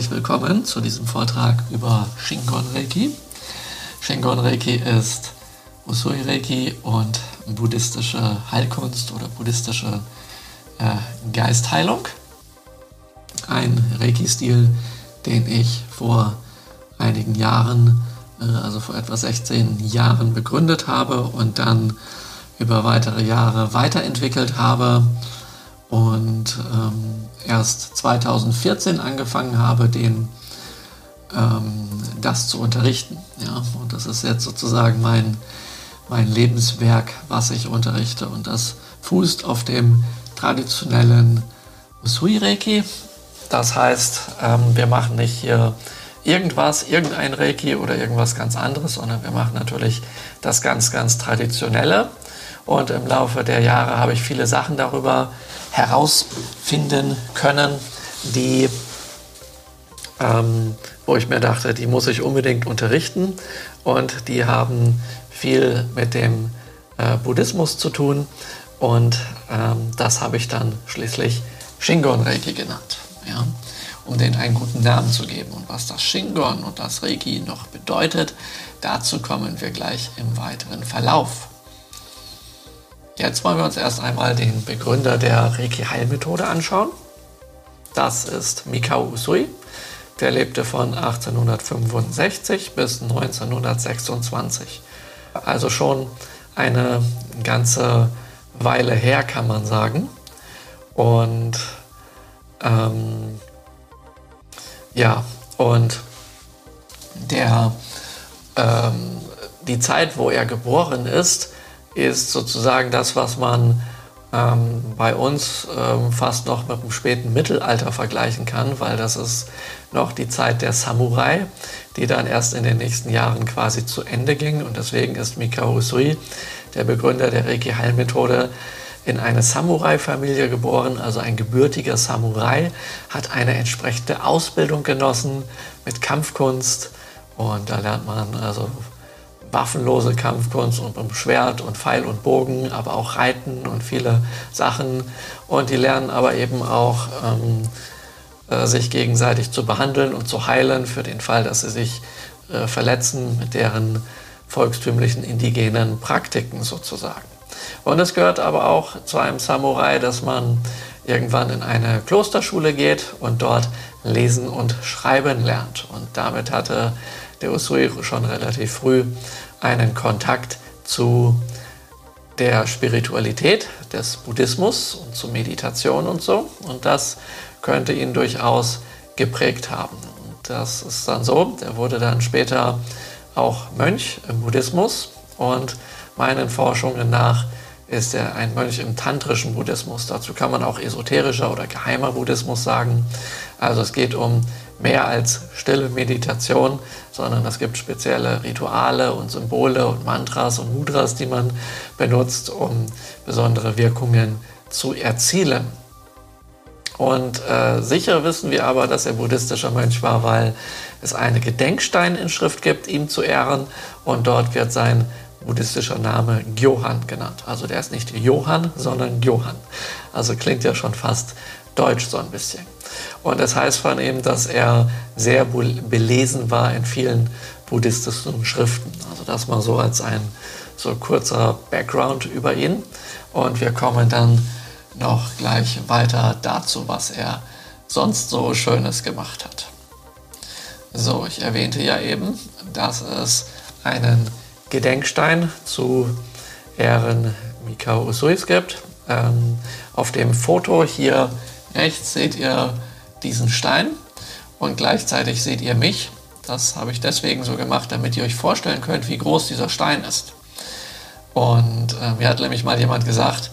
herzlich willkommen zu diesem Vortrag über Shingon Reiki. Shingon Reiki ist Usui Reiki und buddhistische Heilkunst oder buddhistische äh, Geistheilung. Ein Reiki-Stil, den ich vor einigen Jahren, äh, also vor etwa 16 Jahren begründet habe und dann über weitere Jahre weiterentwickelt habe und ähm, erst 2014 angefangen habe, den, ähm, das zu unterrichten. Ja? Und das ist jetzt sozusagen mein, mein Lebenswerk, was ich unterrichte. Und das fußt auf dem traditionellen Usui Reiki. Das heißt, ähm, wir machen nicht hier irgendwas, irgendein Reiki oder irgendwas ganz anderes, sondern wir machen natürlich das ganz, ganz Traditionelle. Und im Laufe der Jahre habe ich viele Sachen darüber herausfinden können, die, ähm, wo ich mir dachte, die muss ich unbedingt unterrichten. Und die haben viel mit dem äh, Buddhismus zu tun. Und ähm, das habe ich dann schließlich Shingon Reiki genannt. Ja? um denen einen guten Namen zu geben. Und was das Shingon und das Reiki noch bedeutet, dazu kommen wir gleich im weiteren Verlauf. Jetzt wollen wir uns erst einmal den Begründer der Reiki-Heilmethode anschauen. Das ist Mikao Usui. Der lebte von 1865 bis 1926. Also schon eine ganze Weile her, kann man sagen. Und ähm, ja, und der, ähm, die Zeit, wo er geboren ist, ist sozusagen das, was man ähm, bei uns ähm, fast noch mit dem späten Mittelalter vergleichen kann, weil das ist noch die Zeit der Samurai, die dann erst in den nächsten Jahren quasi zu Ende ging. Und deswegen ist Mikao Usui, der Begründer der Reiki-Heilmethode, in eine Samurai-Familie geboren, also ein gebürtiger Samurai, hat eine entsprechende Ausbildung genossen mit Kampfkunst. Und da lernt man also waffenlose Kampfkunst und mit Schwert und Pfeil und Bogen, aber auch Reiten und viele Sachen. Und die lernen aber eben auch, ähm, äh, sich gegenseitig zu behandeln und zu heilen für den Fall, dass sie sich äh, verletzen mit deren volkstümlichen indigenen Praktiken sozusagen. Und es gehört aber auch zu einem Samurai, dass man irgendwann in eine Klosterschule geht und dort lesen und schreiben lernt. Und damit hatte der Usui schon relativ früh einen Kontakt zu der Spiritualität des Buddhismus und zu Meditation und so. Und das könnte ihn durchaus geprägt haben. Und das ist dann so, er wurde dann später auch Mönch im Buddhismus und meinen Forschungen nach ist er ein Mönch im tantrischen Buddhismus. Dazu kann man auch esoterischer oder geheimer Buddhismus sagen. Also es geht um mehr als stille Meditation, sondern es gibt spezielle Rituale und Symbole und Mantras und Mudras, die man benutzt, um besondere Wirkungen zu erzielen. Und äh, sicher wissen wir aber, dass er buddhistischer Mönch war, weil es eine Gedenksteininschrift gibt, ihm zu ehren. Und dort wird sein buddhistischer Name Gyohan genannt. Also der ist nicht Johann, sondern Gyohan. Also klingt ja schon fast deutsch so ein bisschen. Und das heißt von ihm, dass er sehr belesen war in vielen buddhistischen Schriften. Also das mal so als ein so kurzer Background über ihn. Und wir kommen dann noch gleich weiter dazu, was er sonst so Schönes gemacht hat. So, ich erwähnte ja eben, dass es einen Gedenkstein zu Ehren Mikao Usuis gibt. Ähm, auf dem Foto hier rechts seht ihr diesen Stein und gleichzeitig seht ihr mich. Das habe ich deswegen so gemacht, damit ihr euch vorstellen könnt, wie groß dieser Stein ist. Und äh, mir hat nämlich mal jemand gesagt,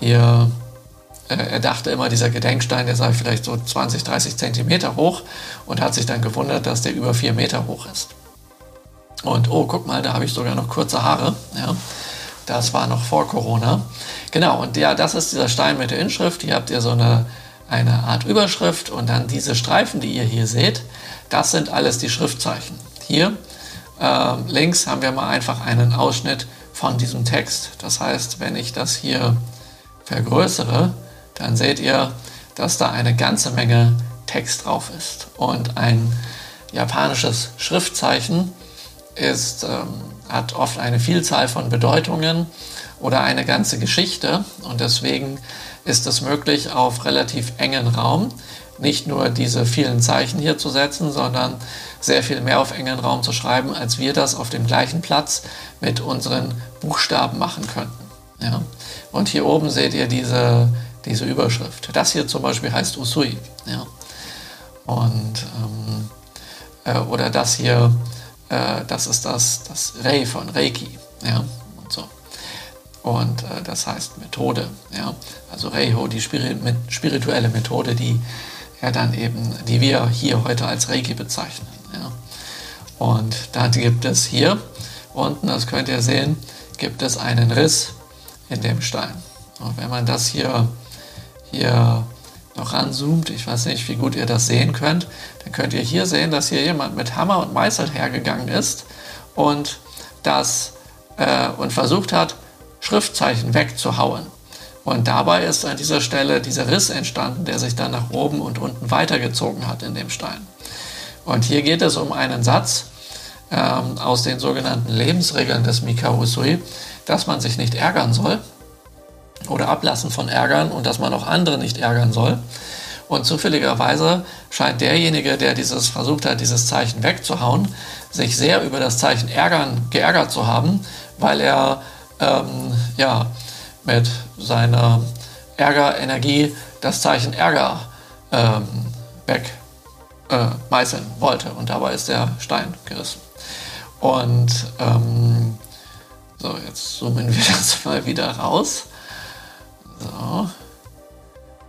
ihr, äh, er dachte immer, dieser Gedenkstein, der sei vielleicht so 20, 30 Zentimeter hoch und hat sich dann gewundert, dass der über 4 Meter hoch ist. Und oh, guck mal, da habe ich sogar noch kurze Haare. Ja, das war noch vor Corona. Genau, und ja, das ist dieser Stein mit der Inschrift. Hier habt ihr so eine, eine Art Überschrift und dann diese Streifen, die ihr hier seht, das sind alles die Schriftzeichen. Hier äh, links haben wir mal einfach einen Ausschnitt von diesem Text. Das heißt, wenn ich das hier vergrößere, dann seht ihr, dass da eine ganze Menge Text drauf ist. Und ein japanisches Schriftzeichen ist, ähm, hat oft eine Vielzahl von Bedeutungen oder eine ganze Geschichte. Und deswegen ist es möglich, auf relativ engen Raum nicht nur diese vielen Zeichen hier zu setzen, sondern sehr viel mehr auf engen Raum zu schreiben, als wir das auf dem gleichen Platz mit unseren Buchstaben machen könnten. Ja? Und hier oben seht ihr diese, diese Überschrift. Das hier zum Beispiel heißt Usui. Ja? Und, ähm, äh, oder das hier, äh, das ist das, das Rei von Reiki. Ja? Und äh, das heißt Methode. Ja? Also Reiho, die spirituelle Methode, die ja dann eben, die wir hier heute als Reiki bezeichnen. Ja. Und dann gibt es hier unten, das könnt ihr sehen, gibt es einen Riss in dem Stein. Und wenn man das hier, hier noch ranzoomt, ich weiß nicht, wie gut ihr das sehen könnt, dann könnt ihr hier sehen, dass hier jemand mit Hammer und Meißel hergegangen ist und das äh, und versucht hat, Schriftzeichen wegzuhauen. Und dabei ist an dieser Stelle dieser Riss entstanden, der sich dann nach oben und unten weitergezogen hat in dem Stein. Und hier geht es um einen Satz ähm, aus den sogenannten Lebensregeln des Mikao Usui, dass man sich nicht ärgern soll oder ablassen von Ärgern und dass man auch andere nicht ärgern soll. Und zufälligerweise scheint derjenige, der dieses versucht hat, dieses Zeichen wegzuhauen, sich sehr über das Zeichen ärgern, geärgert zu haben, weil er ähm, ja, mit seiner Ärgerenergie das Zeichen Ärger ähm, wegmeißeln äh, wollte. Und dabei ist der Stein gerissen. Und ähm, so, jetzt zoomen wir das mal wieder raus. So,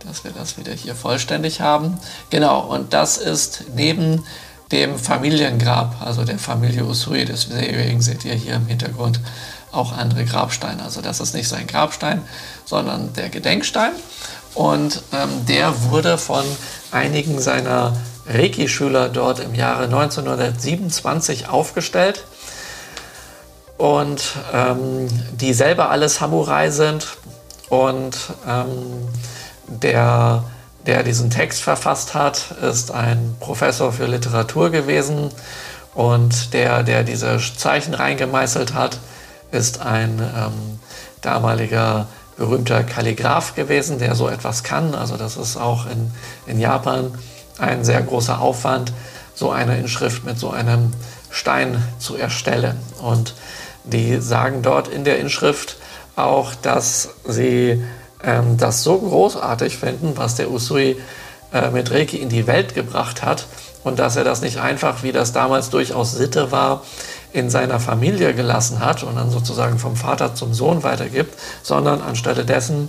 dass wir das wieder hier vollständig haben. Genau, und das ist neben dem Familiengrab, also der Familie Usui, deswegen seht ihr hier im Hintergrund auch andere Grabsteine. Also das ist nicht sein Grabstein, sondern der Gedenkstein. Und ähm, der wurde von einigen seiner Reiki-Schüler dort im Jahre 1927 aufgestellt. Und ähm, die selber alle Samurai sind. Und ähm, der, der diesen Text verfasst hat, ist ein Professor für Literatur gewesen. Und der, der diese Zeichen reingemeißelt hat, ist ein ähm, damaliger berühmter Kalligraph gewesen, der so etwas kann. Also das ist auch in, in Japan ein sehr großer Aufwand, so eine Inschrift mit so einem Stein zu erstellen. Und die sagen dort in der Inschrift auch, dass sie ähm, das so großartig finden, was der Usui äh, mit Reiki in die Welt gebracht hat und dass er das nicht einfach, wie das damals durchaus Sitte war, in seiner Familie gelassen hat und dann sozusagen vom Vater zum Sohn weitergibt, sondern anstelle dessen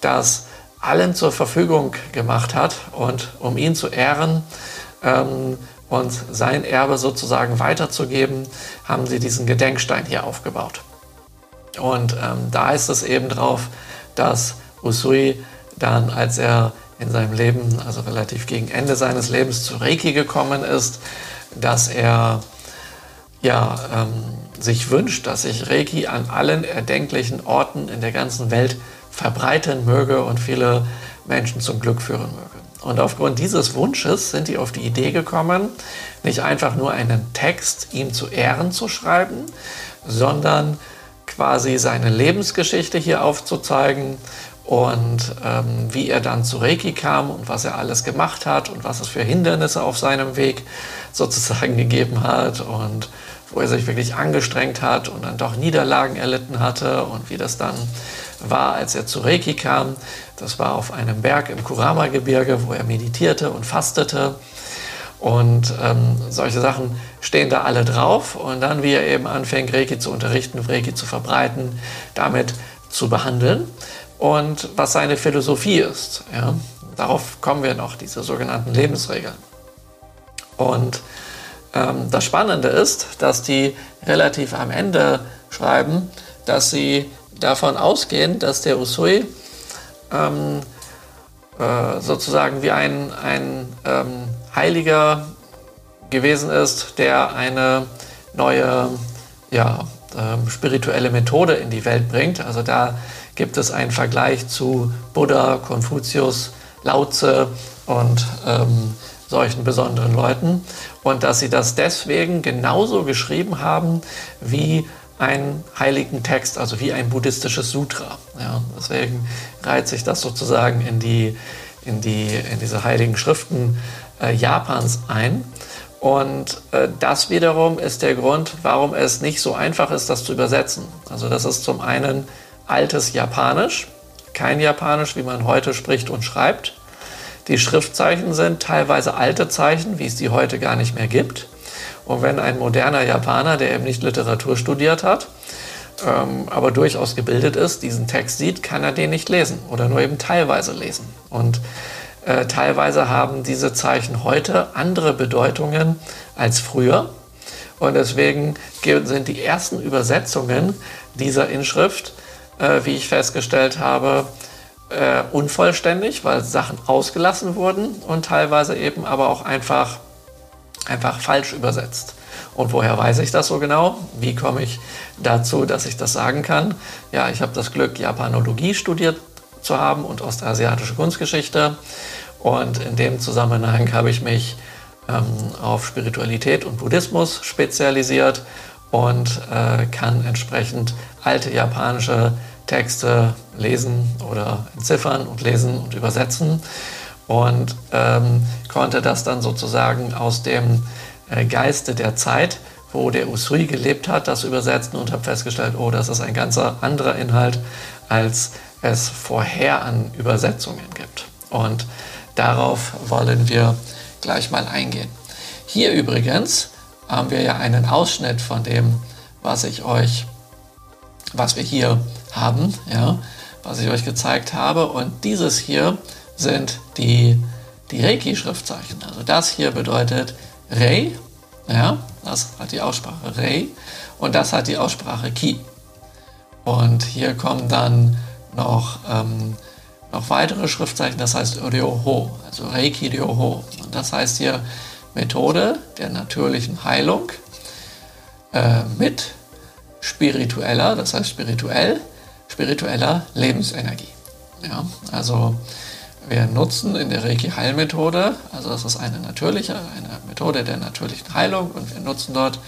das allen zur Verfügung gemacht hat und um ihn zu ehren ähm, und sein Erbe sozusagen weiterzugeben, haben sie diesen Gedenkstein hier aufgebaut. Und ähm, da ist es eben drauf, dass Usui dann, als er in seinem Leben, also relativ gegen Ende seines Lebens zu Reiki gekommen ist, dass er ja, ähm, sich wünscht, dass sich Reiki an allen erdenklichen Orten in der ganzen Welt verbreiten möge und viele Menschen zum Glück führen möge. Und aufgrund dieses Wunsches sind die auf die Idee gekommen, nicht einfach nur einen Text ihm zu Ehren zu schreiben, sondern quasi seine Lebensgeschichte hier aufzuzeigen und ähm, wie er dann zu Reiki kam und was er alles gemacht hat und was es für Hindernisse auf seinem Weg sozusagen gegeben hat und wo er sich wirklich angestrengt hat und dann doch Niederlagen erlitten hatte und wie das dann war, als er zu Reiki kam. Das war auf einem Berg im Kurama-Gebirge, wo er meditierte und fastete. Und ähm, solche Sachen stehen da alle drauf. Und dann, wie er eben anfängt, Reiki zu unterrichten, Reiki zu verbreiten, damit zu behandeln. Und was seine Philosophie ist. Ja? Darauf kommen wir noch, diese sogenannten Lebensregeln. Und ähm, das Spannende ist, dass die relativ am Ende schreiben, dass sie davon ausgehen, dass der Usui ähm, äh, sozusagen wie ein, ein ähm, Heiliger gewesen ist, der eine neue ja, ähm, spirituelle Methode in die Welt bringt. Also da gibt es einen Vergleich zu Buddha, Konfuzius, Lao Tse und ähm, solchen besonderen Leuten und dass sie das deswegen genauso geschrieben haben wie einen heiligen Text, also wie ein buddhistisches Sutra. Ja, deswegen reiht sich das sozusagen in, die, in, die, in diese heiligen Schriften äh, Japans ein. Und äh, das wiederum ist der Grund, warum es nicht so einfach ist, das zu übersetzen. Also das ist zum einen altes Japanisch, kein Japanisch, wie man heute spricht und schreibt. Die Schriftzeichen sind teilweise alte Zeichen, wie es die heute gar nicht mehr gibt. Und wenn ein moderner Japaner, der eben nicht Literatur studiert hat, ähm, aber durchaus gebildet ist, diesen Text sieht, kann er den nicht lesen oder nur eben teilweise lesen. Und äh, teilweise haben diese Zeichen heute andere Bedeutungen als früher. Und deswegen sind die ersten Übersetzungen dieser Inschrift, äh, wie ich festgestellt habe, äh, unvollständig, weil Sachen ausgelassen wurden und teilweise eben aber auch einfach, einfach falsch übersetzt. Und woher weiß ich das so genau? Wie komme ich dazu, dass ich das sagen kann? Ja, ich habe das Glück, Japanologie studiert zu haben und ostasiatische Kunstgeschichte. Und in dem Zusammenhang habe ich mich ähm, auf Spiritualität und Buddhismus spezialisiert und äh, kann entsprechend alte japanische Texte lesen oder entziffern und lesen und übersetzen und ähm, konnte das dann sozusagen aus dem äh, Geiste der Zeit, wo der Usui gelebt hat, das übersetzen und habe festgestellt, oh, das ist ein ganz anderer Inhalt, als es vorher an Übersetzungen gibt. Und darauf wollen wir gleich mal eingehen. Hier übrigens haben wir ja einen Ausschnitt von dem, was ich euch, was wir hier haben, ja, was ich euch gezeigt habe. Und dieses hier sind die, die Reiki-Schriftzeichen. Also das hier bedeutet Rei, ja, das hat die Aussprache Rei und das hat die Aussprache Ki. Und hier kommen dann noch, ähm, noch weitere Schriftzeichen, das heißt Ryoho, also Reiki Ryoho. Und das heißt hier Methode der natürlichen Heilung äh, mit spiritueller, das heißt spirituell, spiritueller Lebensenergie. Ja, also wir nutzen in der Reiki-Heilmethode, also das ist eine natürliche, eine Methode der natürlichen Heilung und wir nutzen dort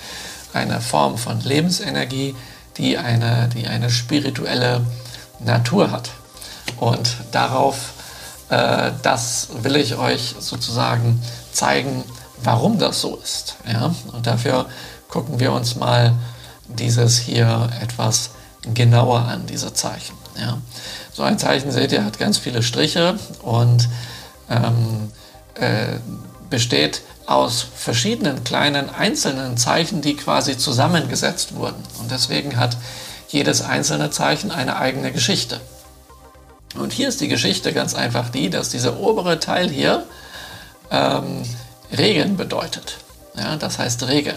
eine Form von Lebensenergie, die eine, die eine spirituelle Natur hat. Und darauf, äh, das will ich euch sozusagen zeigen, warum das so ist. Ja? Und dafür gucken wir uns mal dieses hier etwas genauer an, diese Zeichen. Ja. So ein Zeichen, seht ihr, hat ganz viele Striche und ähm, äh, besteht aus verschiedenen kleinen einzelnen Zeichen, die quasi zusammengesetzt wurden. Und deswegen hat jedes einzelne Zeichen eine eigene Geschichte. Und hier ist die Geschichte ganz einfach die, dass dieser obere Teil hier ähm, Regen bedeutet. Ja, das heißt Regen.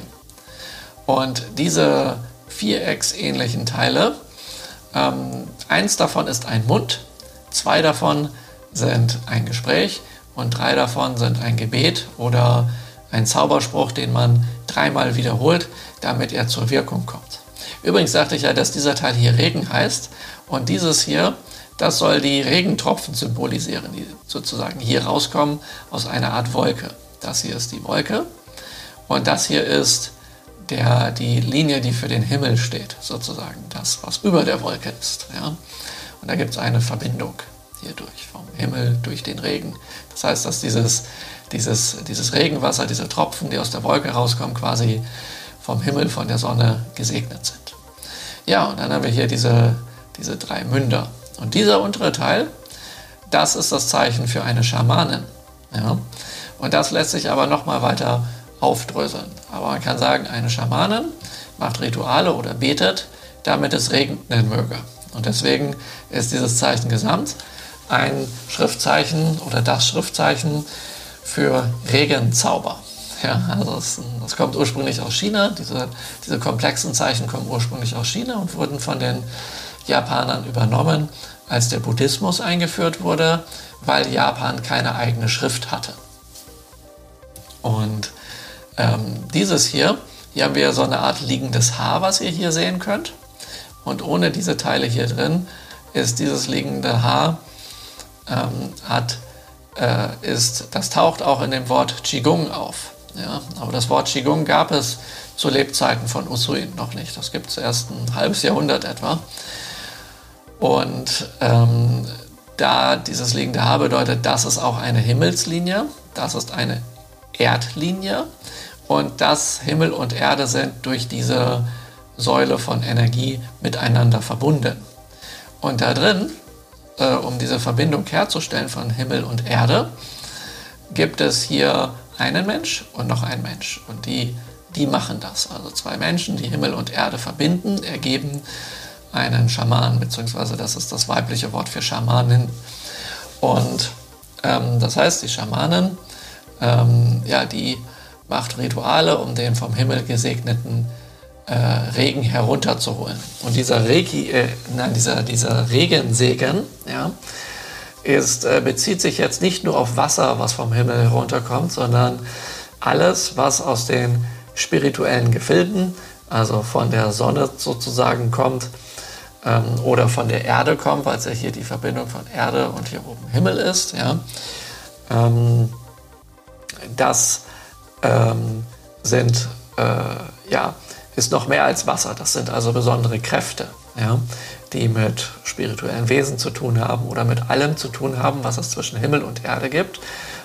Und diese vierecksähnlichen Teile. Ähm, eins davon ist ein Mund, zwei davon sind ein Gespräch und drei davon sind ein Gebet oder ein Zauberspruch, den man dreimal wiederholt, damit er zur Wirkung kommt. Übrigens sagte ich ja, dass dieser Teil hier Regen heißt und dieses hier, das soll die Regentropfen symbolisieren, die sozusagen hier rauskommen aus einer Art Wolke. Das hier ist die Wolke und das hier ist der, die Linie, die für den Himmel steht, sozusagen, das, was über der Wolke ist. Ja? Und da gibt es eine Verbindung hierdurch, vom Himmel durch den Regen. Das heißt, dass dieses, dieses, dieses Regenwasser, diese Tropfen, die aus der Wolke rauskommen, quasi vom Himmel, von der Sonne gesegnet sind. Ja, und dann haben wir hier diese, diese drei Münder. Und dieser untere Teil, das ist das Zeichen für eine Schamanin. Ja? Und das lässt sich aber nochmal weiter aufdröseln. Aber man kann sagen, eine Schamanin macht Rituale oder betet, damit es regnen möge. Und deswegen ist dieses Zeichen gesamt ein Schriftzeichen oder das Schriftzeichen für Regenzauber. Ja, also das, das, kommt ursprünglich aus China. Diese, diese komplexen Zeichen kommen ursprünglich aus China und wurden von den Japanern übernommen, als der Buddhismus eingeführt wurde, weil Japan keine eigene Schrift hatte. Ähm, dieses hier, hier haben wir so eine Art liegendes Haar, was ihr hier sehen könnt. Und ohne diese Teile hier drin ist dieses liegende Haar, ähm, hat, äh, ist, das taucht auch in dem Wort Qigong auf. Ja? Aber das Wort Qigong gab es zu Lebzeiten von Usui noch nicht. Das gibt es erst ein halbes Jahrhundert etwa. Und ähm, da dieses liegende Haar bedeutet, das ist auch eine Himmelslinie, das ist eine Erdlinie und das Himmel und Erde sind durch diese Säule von Energie miteinander verbunden. Und da drin, äh, um diese Verbindung herzustellen von Himmel und Erde, gibt es hier einen Mensch und noch einen Mensch. Und die, die machen das. Also zwei Menschen, die Himmel und Erde verbinden, ergeben einen Schaman, beziehungsweise das ist das weibliche Wort für Schamanin. Und ähm, das heißt, die Schamanen, ähm, ja, die macht Rituale, um den vom Himmel gesegneten äh, Regen herunterzuholen. Und dieser Reiki, äh, nein, dieser, dieser Regensegen, ja, ist, äh, bezieht sich jetzt nicht nur auf Wasser, was vom Himmel herunterkommt, sondern alles, was aus den spirituellen Gefilden, also von der Sonne sozusagen kommt, ähm, oder von der Erde kommt, weil es ja hier die Verbindung von Erde und hier oben Himmel ist. Ja. Ähm, das ähm, sind, äh, ja, ist noch mehr als Wasser. Das sind also besondere Kräfte, ja, die mit spirituellen Wesen zu tun haben oder mit allem zu tun haben, was es zwischen Himmel und Erde gibt,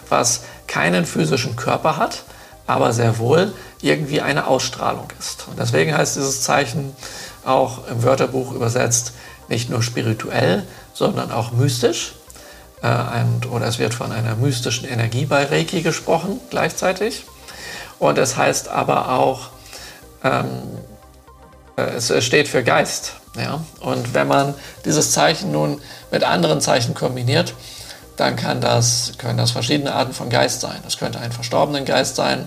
was keinen physischen Körper hat, aber sehr wohl irgendwie eine Ausstrahlung ist. Und deswegen heißt dieses Zeichen auch im Wörterbuch übersetzt nicht nur spirituell, sondern auch mystisch. Äh, und, oder es wird von einer mystischen Energie bei Reiki gesprochen gleichzeitig. Und es heißt aber auch, ähm, äh, es steht für Geist. Ja? Und wenn man dieses Zeichen nun mit anderen Zeichen kombiniert, dann kann das, können das verschiedene Arten von Geist sein. Das könnte ein verstorbenen Geist sein,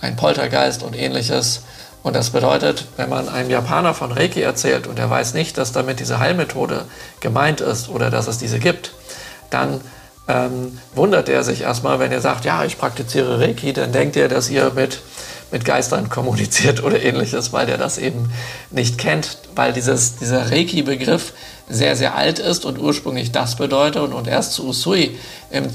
ein Poltergeist und ähnliches. Und das bedeutet, wenn man einem Japaner von Reiki erzählt und er weiß nicht, dass damit diese Heilmethode gemeint ist oder dass es diese gibt, dann ähm, wundert er sich erstmal, wenn er sagt, ja, ich praktiziere Reiki, dann denkt er, dass ihr mit, mit Geistern kommuniziert oder ähnliches, weil er das eben nicht kennt, weil dieses, dieser Reiki-Begriff sehr, sehr alt ist und ursprünglich das bedeutet und, und erst zu Usui im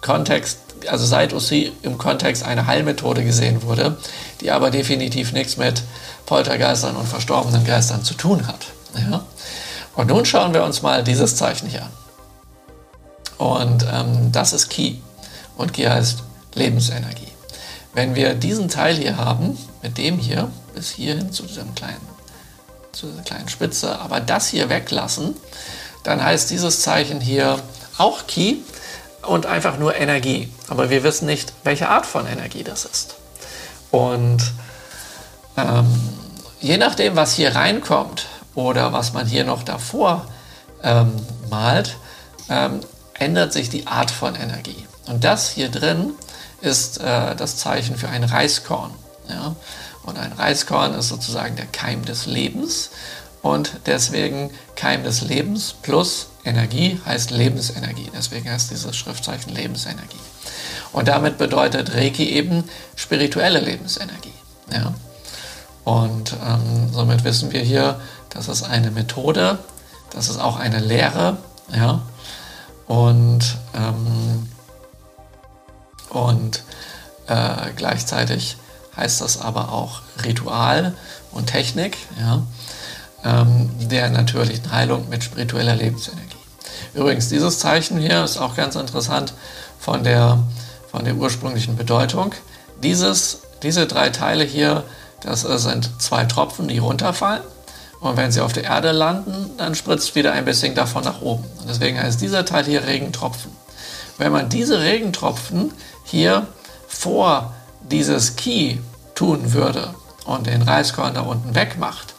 Kontext also seit Usui im Kontext eine Heilmethode gesehen wurde, die aber definitiv nichts mit Poltergeistern und verstorbenen Geistern zu tun hat. Ja? Und nun schauen wir uns mal dieses Zeichen hier an. Und ähm, das ist Ki. Und Ki heißt Lebensenergie. Wenn wir diesen Teil hier haben, mit dem hier, bis hierhin zu diesem kleinen, zu dieser kleinen Spitze, aber das hier weglassen, dann heißt dieses Zeichen hier auch Ki, und einfach nur Energie. Aber wir wissen nicht, welche Art von Energie das ist. Und ähm, je nachdem, was hier reinkommt oder was man hier noch davor ähm, malt, ähm, ändert sich die Art von Energie. Und das hier drin ist äh, das Zeichen für ein Reiskorn. Ja? Und ein Reiskorn ist sozusagen der Keim des Lebens. Und deswegen Keim des Lebens plus Energie heißt Lebensenergie. Deswegen heißt dieses Schriftzeichen Lebensenergie. Und damit bedeutet Reiki eben spirituelle Lebensenergie. Ja? Und ähm, somit wissen wir hier, das ist eine Methode, das ist auch eine Lehre. Ja? Und, ähm, und äh, gleichzeitig heißt das aber auch Ritual und Technik. Ja? ähm, der natürlichen Heilung mit spiritueller Lebensenergie. Übrigens, dieses Zeichen hier ist auch ganz interessant von der, von der ursprünglichen Bedeutung. Dieses, diese drei Teile hier, das sind zwei Tropfen, die runterfallen. Und wenn sie auf der Erde landen, dann spritzt wieder ein bisschen davon nach oben. Und deswegen heißt dieser Teil hier Regentropfen. Wenn man diese Regentropfen hier vor dieses Ki tun würde und den Reiskorn da unten wegmacht,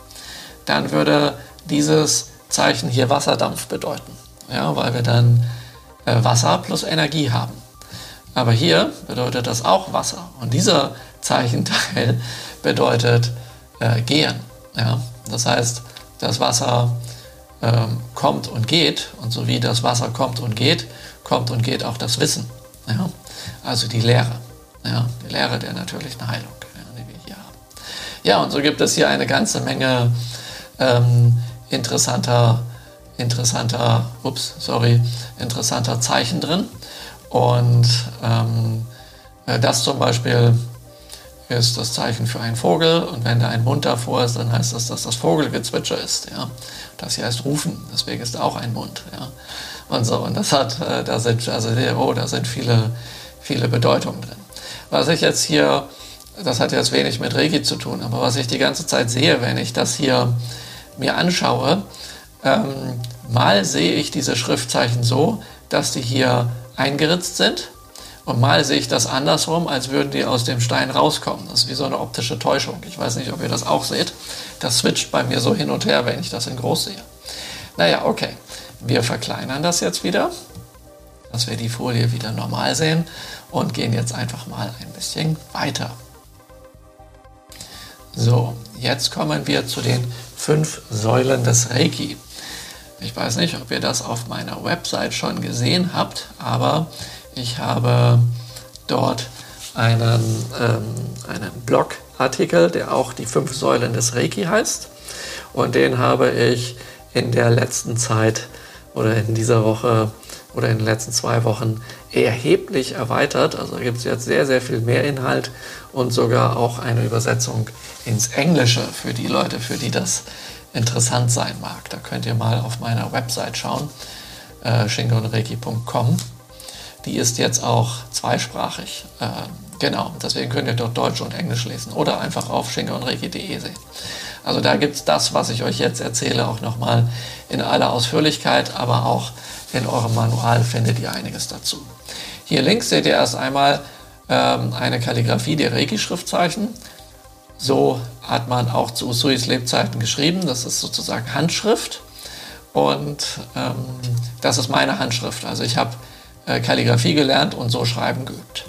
dann würde dieses Zeichen hier Wasserdampf bedeuten. Ja, weil wir dann äh, Wasser plus Energie haben. Aber hier bedeutet das auch Wasser. Und dieser Zeichenteil bedeutet äh, gehen. Ja? Das heißt, das Wasser ähm, kommt und geht. Und so wie das Wasser kommt und geht, kommt und geht auch das Wissen. Ja? Also die Lehre. Ja? Die Lehre der natürlichen Heilung, ja, die wir hier haben. Ja, und so gibt es hier eine ganze Menge ähm, interessanter, interessanter, ups, sorry, interessanter Zeichen drin. Und ähm, äh, das zum Beispiel ist das Zeichen für einen Vogel. Und wenn da ein Mund davor ist, dann heißt das, dass das Vogelgezwitscher ist. Ja? Das hier heißt rufen, deswegen ist auch ein Mund. Ja? Und so, und das hat, äh, da sind, also oh, da sind viele, viele Bedeutungen drin. Was ich jetzt hier, das hat jetzt wenig mit Regi zu tun, aber was ich die ganze Zeit sehe, wenn ich das hier mir anschaue, ähm, mal sehe ich diese Schriftzeichen so, dass die hier eingeritzt sind und mal sehe ich das andersrum, als würden die aus dem Stein rauskommen. Das ist wie so eine optische Täuschung. Ich weiß nicht, ob ihr das auch seht. Das switcht bei mir so hin und her, wenn ich das in groß sehe. Naja, okay. Wir verkleinern das jetzt wieder, dass wir die Folie wieder normal sehen und gehen jetzt einfach mal ein bisschen weiter. So, jetzt kommen wir zu den fünf Säulen des Reiki. Ich weiß nicht, ob ihr das auf meiner Website schon gesehen habt, aber ich habe dort einen, ähm, einen Blogartikel, der auch die fünf Säulen des Reiki heißt. Und den habe ich in der letzten Zeit oder in dieser Woche oder in den letzten zwei Wochen erheblich erweitert. Also gibt es jetzt sehr, sehr viel mehr Inhalt und sogar auch eine Übersetzung ins Englische für die Leute, für die das interessant sein mag. Da könnt ihr mal auf meiner Website schauen, äh, shingonreiki.com. Die ist jetzt auch zweisprachig. Äh, genau, deswegen könnt ihr dort Deutsch und Englisch lesen oder einfach auf shingonreiki.de sehen. Also da gibt es das, was ich euch jetzt erzähle, auch nochmal in aller Ausführlichkeit, aber auch in eurem Manual findet ihr einiges dazu. Hier links seht ihr erst einmal ähm, eine Kalligrafie der Reiki-Schriftzeichen. So hat man auch zu Usuis Lebzeiten geschrieben. Das ist sozusagen Handschrift. Und ähm, das ist meine Handschrift. Also ich habe äh, Kalligrafie gelernt und so schreiben geübt.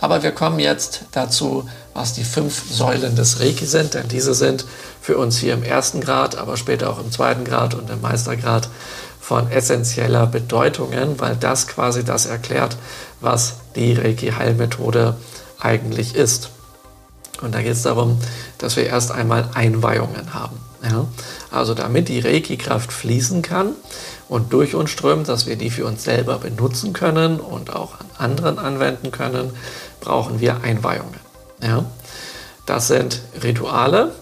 Aber wir kommen jetzt dazu, was die fünf Säulen des Reiki sind, denn diese sind für uns hier im ersten Grad, aber später auch im zweiten Grad und im Meistergrad von essentieller Bedeutungen, weil das quasi das erklärt, was die Reiki-Heilmethode eigentlich ist. Und da geht es darum, dass wir erst einmal Einweihungen haben. Ja? Also damit die Reiki-Kraft fließen kann und durch uns strömt, dass wir die für uns selber benutzen können und auch an anderen anwenden können, brauchen wir Einweihungen. Ja? Das sind Rituale,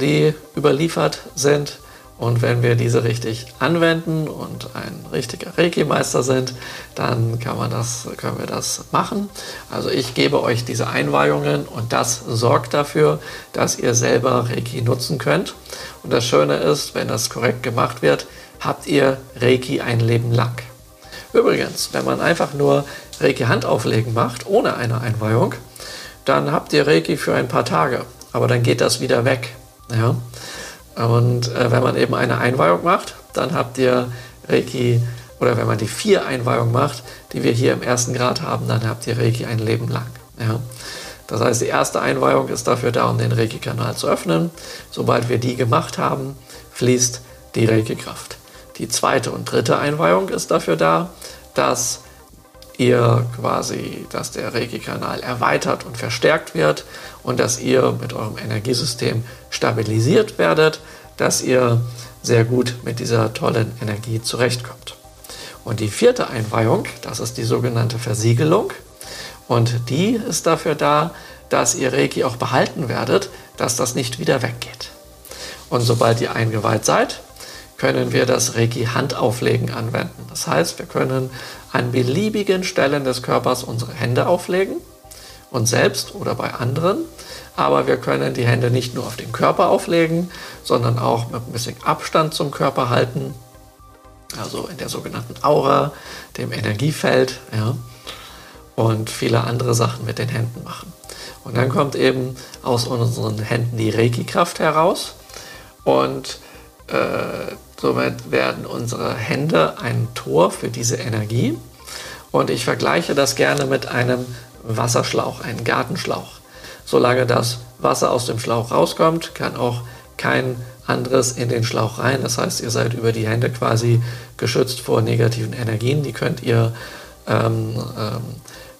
die überliefert sind. Und wenn wir diese richtig anwenden und ein richtiger Reiki-Meister sind, dann kann man das, können wir das machen. Also ich gebe euch diese Einweihungen und das sorgt dafür, dass ihr selber Reiki nutzen könnt. Und das Schöne ist, wenn das korrekt gemacht wird, habt ihr Reiki ein Leben lang. Übrigens, wenn man einfach nur Reiki Handauflegen macht, ohne eine Einweihung, dann habt ihr Reiki für ein paar Tage. Aber dann geht das wieder weg. Ja? Und äh, wenn man eben eine Einweihung macht, dann habt ihr Reiki, oder wenn man die vier Einweihungen macht, die wir hier im ersten Grad haben, dann habt ihr Reiki ein Leben lang. Ja? Das heißt, die erste Einweihung ist dafür da, um den Reiki-Kanal zu öffnen. Sobald wir die gemacht haben, fließt die Reiki-Kraft. Die zweite und dritte Einweihung ist dafür da, dass ihr quasi, dass der Reiki-Kanal erweitert und verstärkt wird und dass ihr mit eurem Energiesystem stabilisiert werdet, dass ihr sehr gut mit dieser tollen Energie zurechtkommt. Und die vierte Einweihung, das ist die sogenannte Versiegelung. Und die ist dafür da, dass ihr Reiki auch behalten werdet, dass das nicht wieder weggeht. Und sobald ihr eingeweiht seid, können wir das Reiki-Handauflegen anwenden. Das heißt, wir können an beliebigen Stellen des Körpers unsere Hände auflegen, uns selbst oder bei anderen. Aber wir können die Hände nicht nur auf den Körper auflegen, sondern auch mit ein bisschen Abstand zum Körper halten, also in der sogenannten Aura, dem Energiefeld, ja, und viele andere Sachen mit den Händen machen. Und dann kommt eben aus unseren Händen die Reiki-Kraft heraus und äh, somit werden unsere Hände ein Tor für diese Energie. Und ich vergleiche das gerne mit einem Wasserschlauch, einem Gartenschlauch. Solange das Wasser aus dem Schlauch rauskommt, kann auch kein anderes in den Schlauch rein. Das heißt, ihr seid über die Hände quasi geschützt vor negativen Energien. Die könnt ihr, ähm, ähm,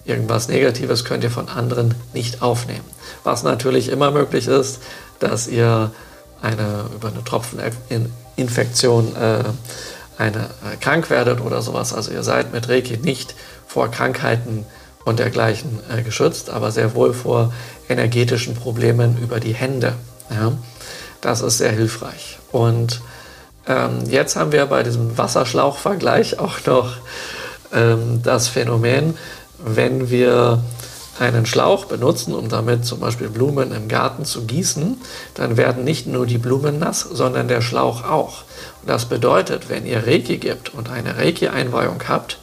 irgendwas Negatives könnt ihr von anderen nicht aufnehmen. Was natürlich immer möglich ist, dass ihr eine, über eine Tropfeninfektion äh, eine, äh, krank werdet oder sowas. Also ihr seid mit Reiki nicht vor Krankheiten und dergleichen äh, geschützt, aber sehr wohl vor energetischen Problemen über die Hände. Ja? Das ist sehr hilfreich. Und ähm, jetzt haben wir bei diesem Wasserschlauchvergleich auch noch ähm, das Phänomen, wenn wir einen Schlauch benutzen, um damit zum Beispiel Blumen im Garten zu gießen, dann werden nicht nur die Blumen nass, sondern der Schlauch auch. Und das bedeutet, wenn ihr Reiki gibt und eine Reiki-Einweihung habt,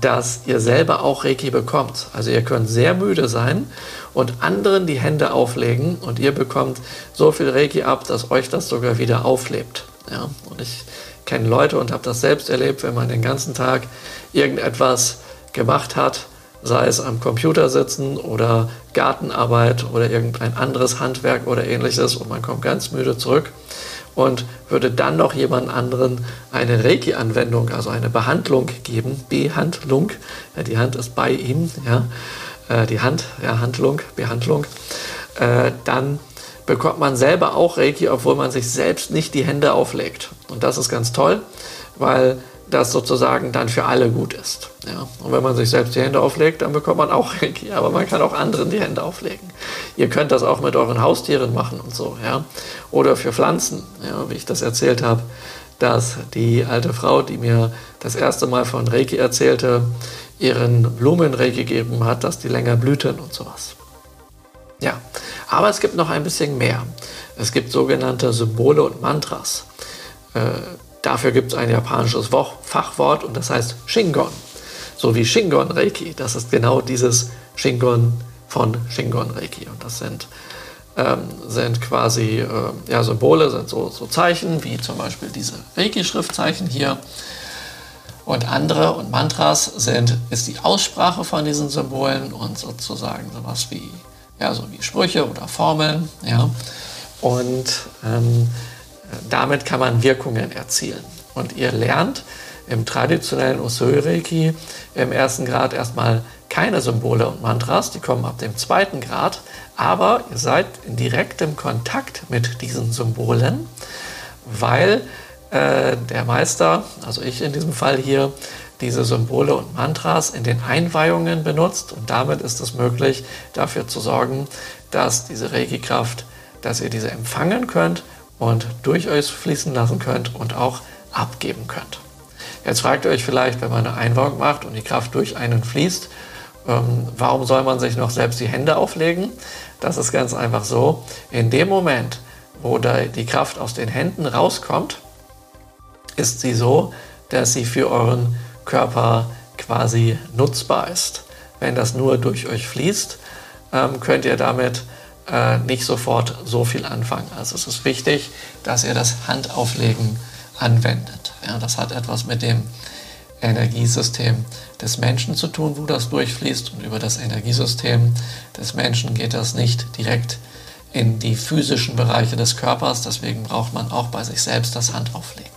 dass ihr selber auch Reiki bekommt. Also ihr könnt sehr müde sein und anderen die Hände auflegen und ihr bekommt so viel Reiki ab, dass euch das sogar wieder auflebt. Ja, und ich kenne Leute und habe das selbst erlebt, wenn man den ganzen Tag irgendetwas gemacht hat, sei es am Computer sitzen oder Gartenarbeit oder irgendein anderes Handwerk oder ähnliches und man kommt ganz müde zurück und würde dann noch jemand anderen eine Reiki-Anwendung, also eine Behandlung geben, Behandlung, ja, die Hand ist bei ihm, ja, äh, die Hand, ja, Handlung, Behandlung, äh, dann bekommt man selber auch Reiki, obwohl man sich selbst nicht die Hände auflegt. Und das ist ganz toll, weil das sozusagen dann für alle gut ist. Ja. Und wenn man sich selbst die Hände auflegt, dann bekommt man auch Reiki, aber man kann auch anderen die Hände auflegen. Ihr könnt das auch mit euren Haustieren machen und so, ja. Oder für Pflanzen, ja, wie ich das erzählt habe, dass die alte Frau, die mir das erste Mal von Reiki erzählte, ihren Blumen Reiki gegeben hat, dass die länger blühten und sowas. Ja, aber es gibt noch ein bisschen mehr. Es gibt sogenannte Symbole und Mantras. Äh, Dafür gibt es ein japanisches Fachwort und das heißt Shingon. So wie Shingon Reiki. Das ist genau dieses Shingon von Shingon Reiki. Und das sind, ähm, sind quasi äh, ja, Symbole, sind so, so Zeichen, wie zum Beispiel diese Reiki-Schriftzeichen hier. Und andere und Mantras sind, ist die Aussprache von diesen Symbolen und sozusagen sowas wie, ja, so wie Sprüche oder Formeln. Ja. Und ähm, damit kann man Wirkungen erzielen. Und ihr lernt im traditionellen Usui-Reiki im ersten Grad erstmal keine Symbole und Mantras, die kommen ab dem zweiten Grad, aber ihr seid in direktem Kontakt mit diesen Symbolen, weil äh, der Meister, also ich in diesem Fall hier, diese Symbole und Mantras in den Einweihungen benutzt und damit ist es möglich, dafür zu sorgen, dass diese Reiki-Kraft, dass ihr diese empfangen könnt und durch euch fließen lassen könnt und auch abgeben könnt. Jetzt fragt ihr euch vielleicht, wenn man eine Einweihung macht und die Kraft durch einen fließt, ähm, warum soll man sich noch selbst die Hände auflegen? Das ist ganz einfach so. In dem Moment, wo die Kraft aus den Händen rauskommt, ist sie so, dass sie für euren Körper quasi nutzbar ist. Wenn das nur durch euch fließt, ähm, könnt ihr damit äh, nicht sofort so viel anfangen. Also es ist wichtig, dass ihr das Handauflegen anwendet. Ja, das hat etwas mit dem Energiesystem des Menschen zu tun, wo das durchfließt. Und über das Energiesystem des Menschen geht das nicht direkt in die physischen Bereiche des Körpers. Deswegen braucht man auch bei sich selbst das Handauflegen.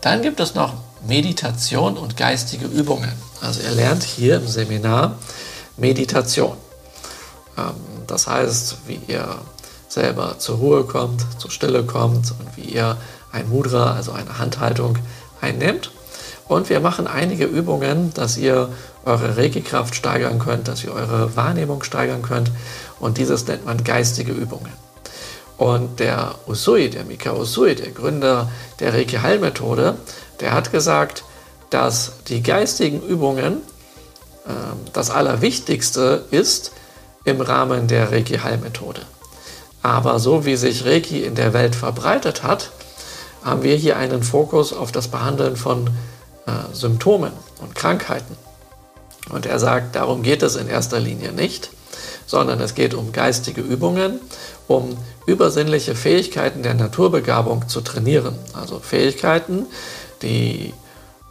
Dann gibt es noch Meditation und geistige Übungen. Also ihr lernt hier im Seminar Meditation. Ähm, das heißt, wie ihr selber zur Ruhe kommt, zur Stille kommt und wie ihr ein Mudra, also eine Handhaltung, einnehmt. Und wir machen einige Übungen, dass ihr eure Reiki-Kraft steigern könnt, dass ihr eure Wahrnehmung steigern könnt. Und dieses nennt man geistige Übungen. Und der Usui, der Mika Usui, der Gründer der Reiki-Heilmethode, der hat gesagt, dass die geistigen Übungen äh, das Allerwichtigste ist, im Rahmen der Reiki-Heilmethode. Aber so wie sich Reiki in der Welt verbreitet hat, haben wir hier einen Fokus auf das Behandeln von äh, Symptomen und Krankheiten. Und er sagt, darum geht es in erster Linie nicht, sondern es geht um geistige Übungen, um übersinnliche Fähigkeiten der Naturbegabung zu trainieren. Also Fähigkeiten, die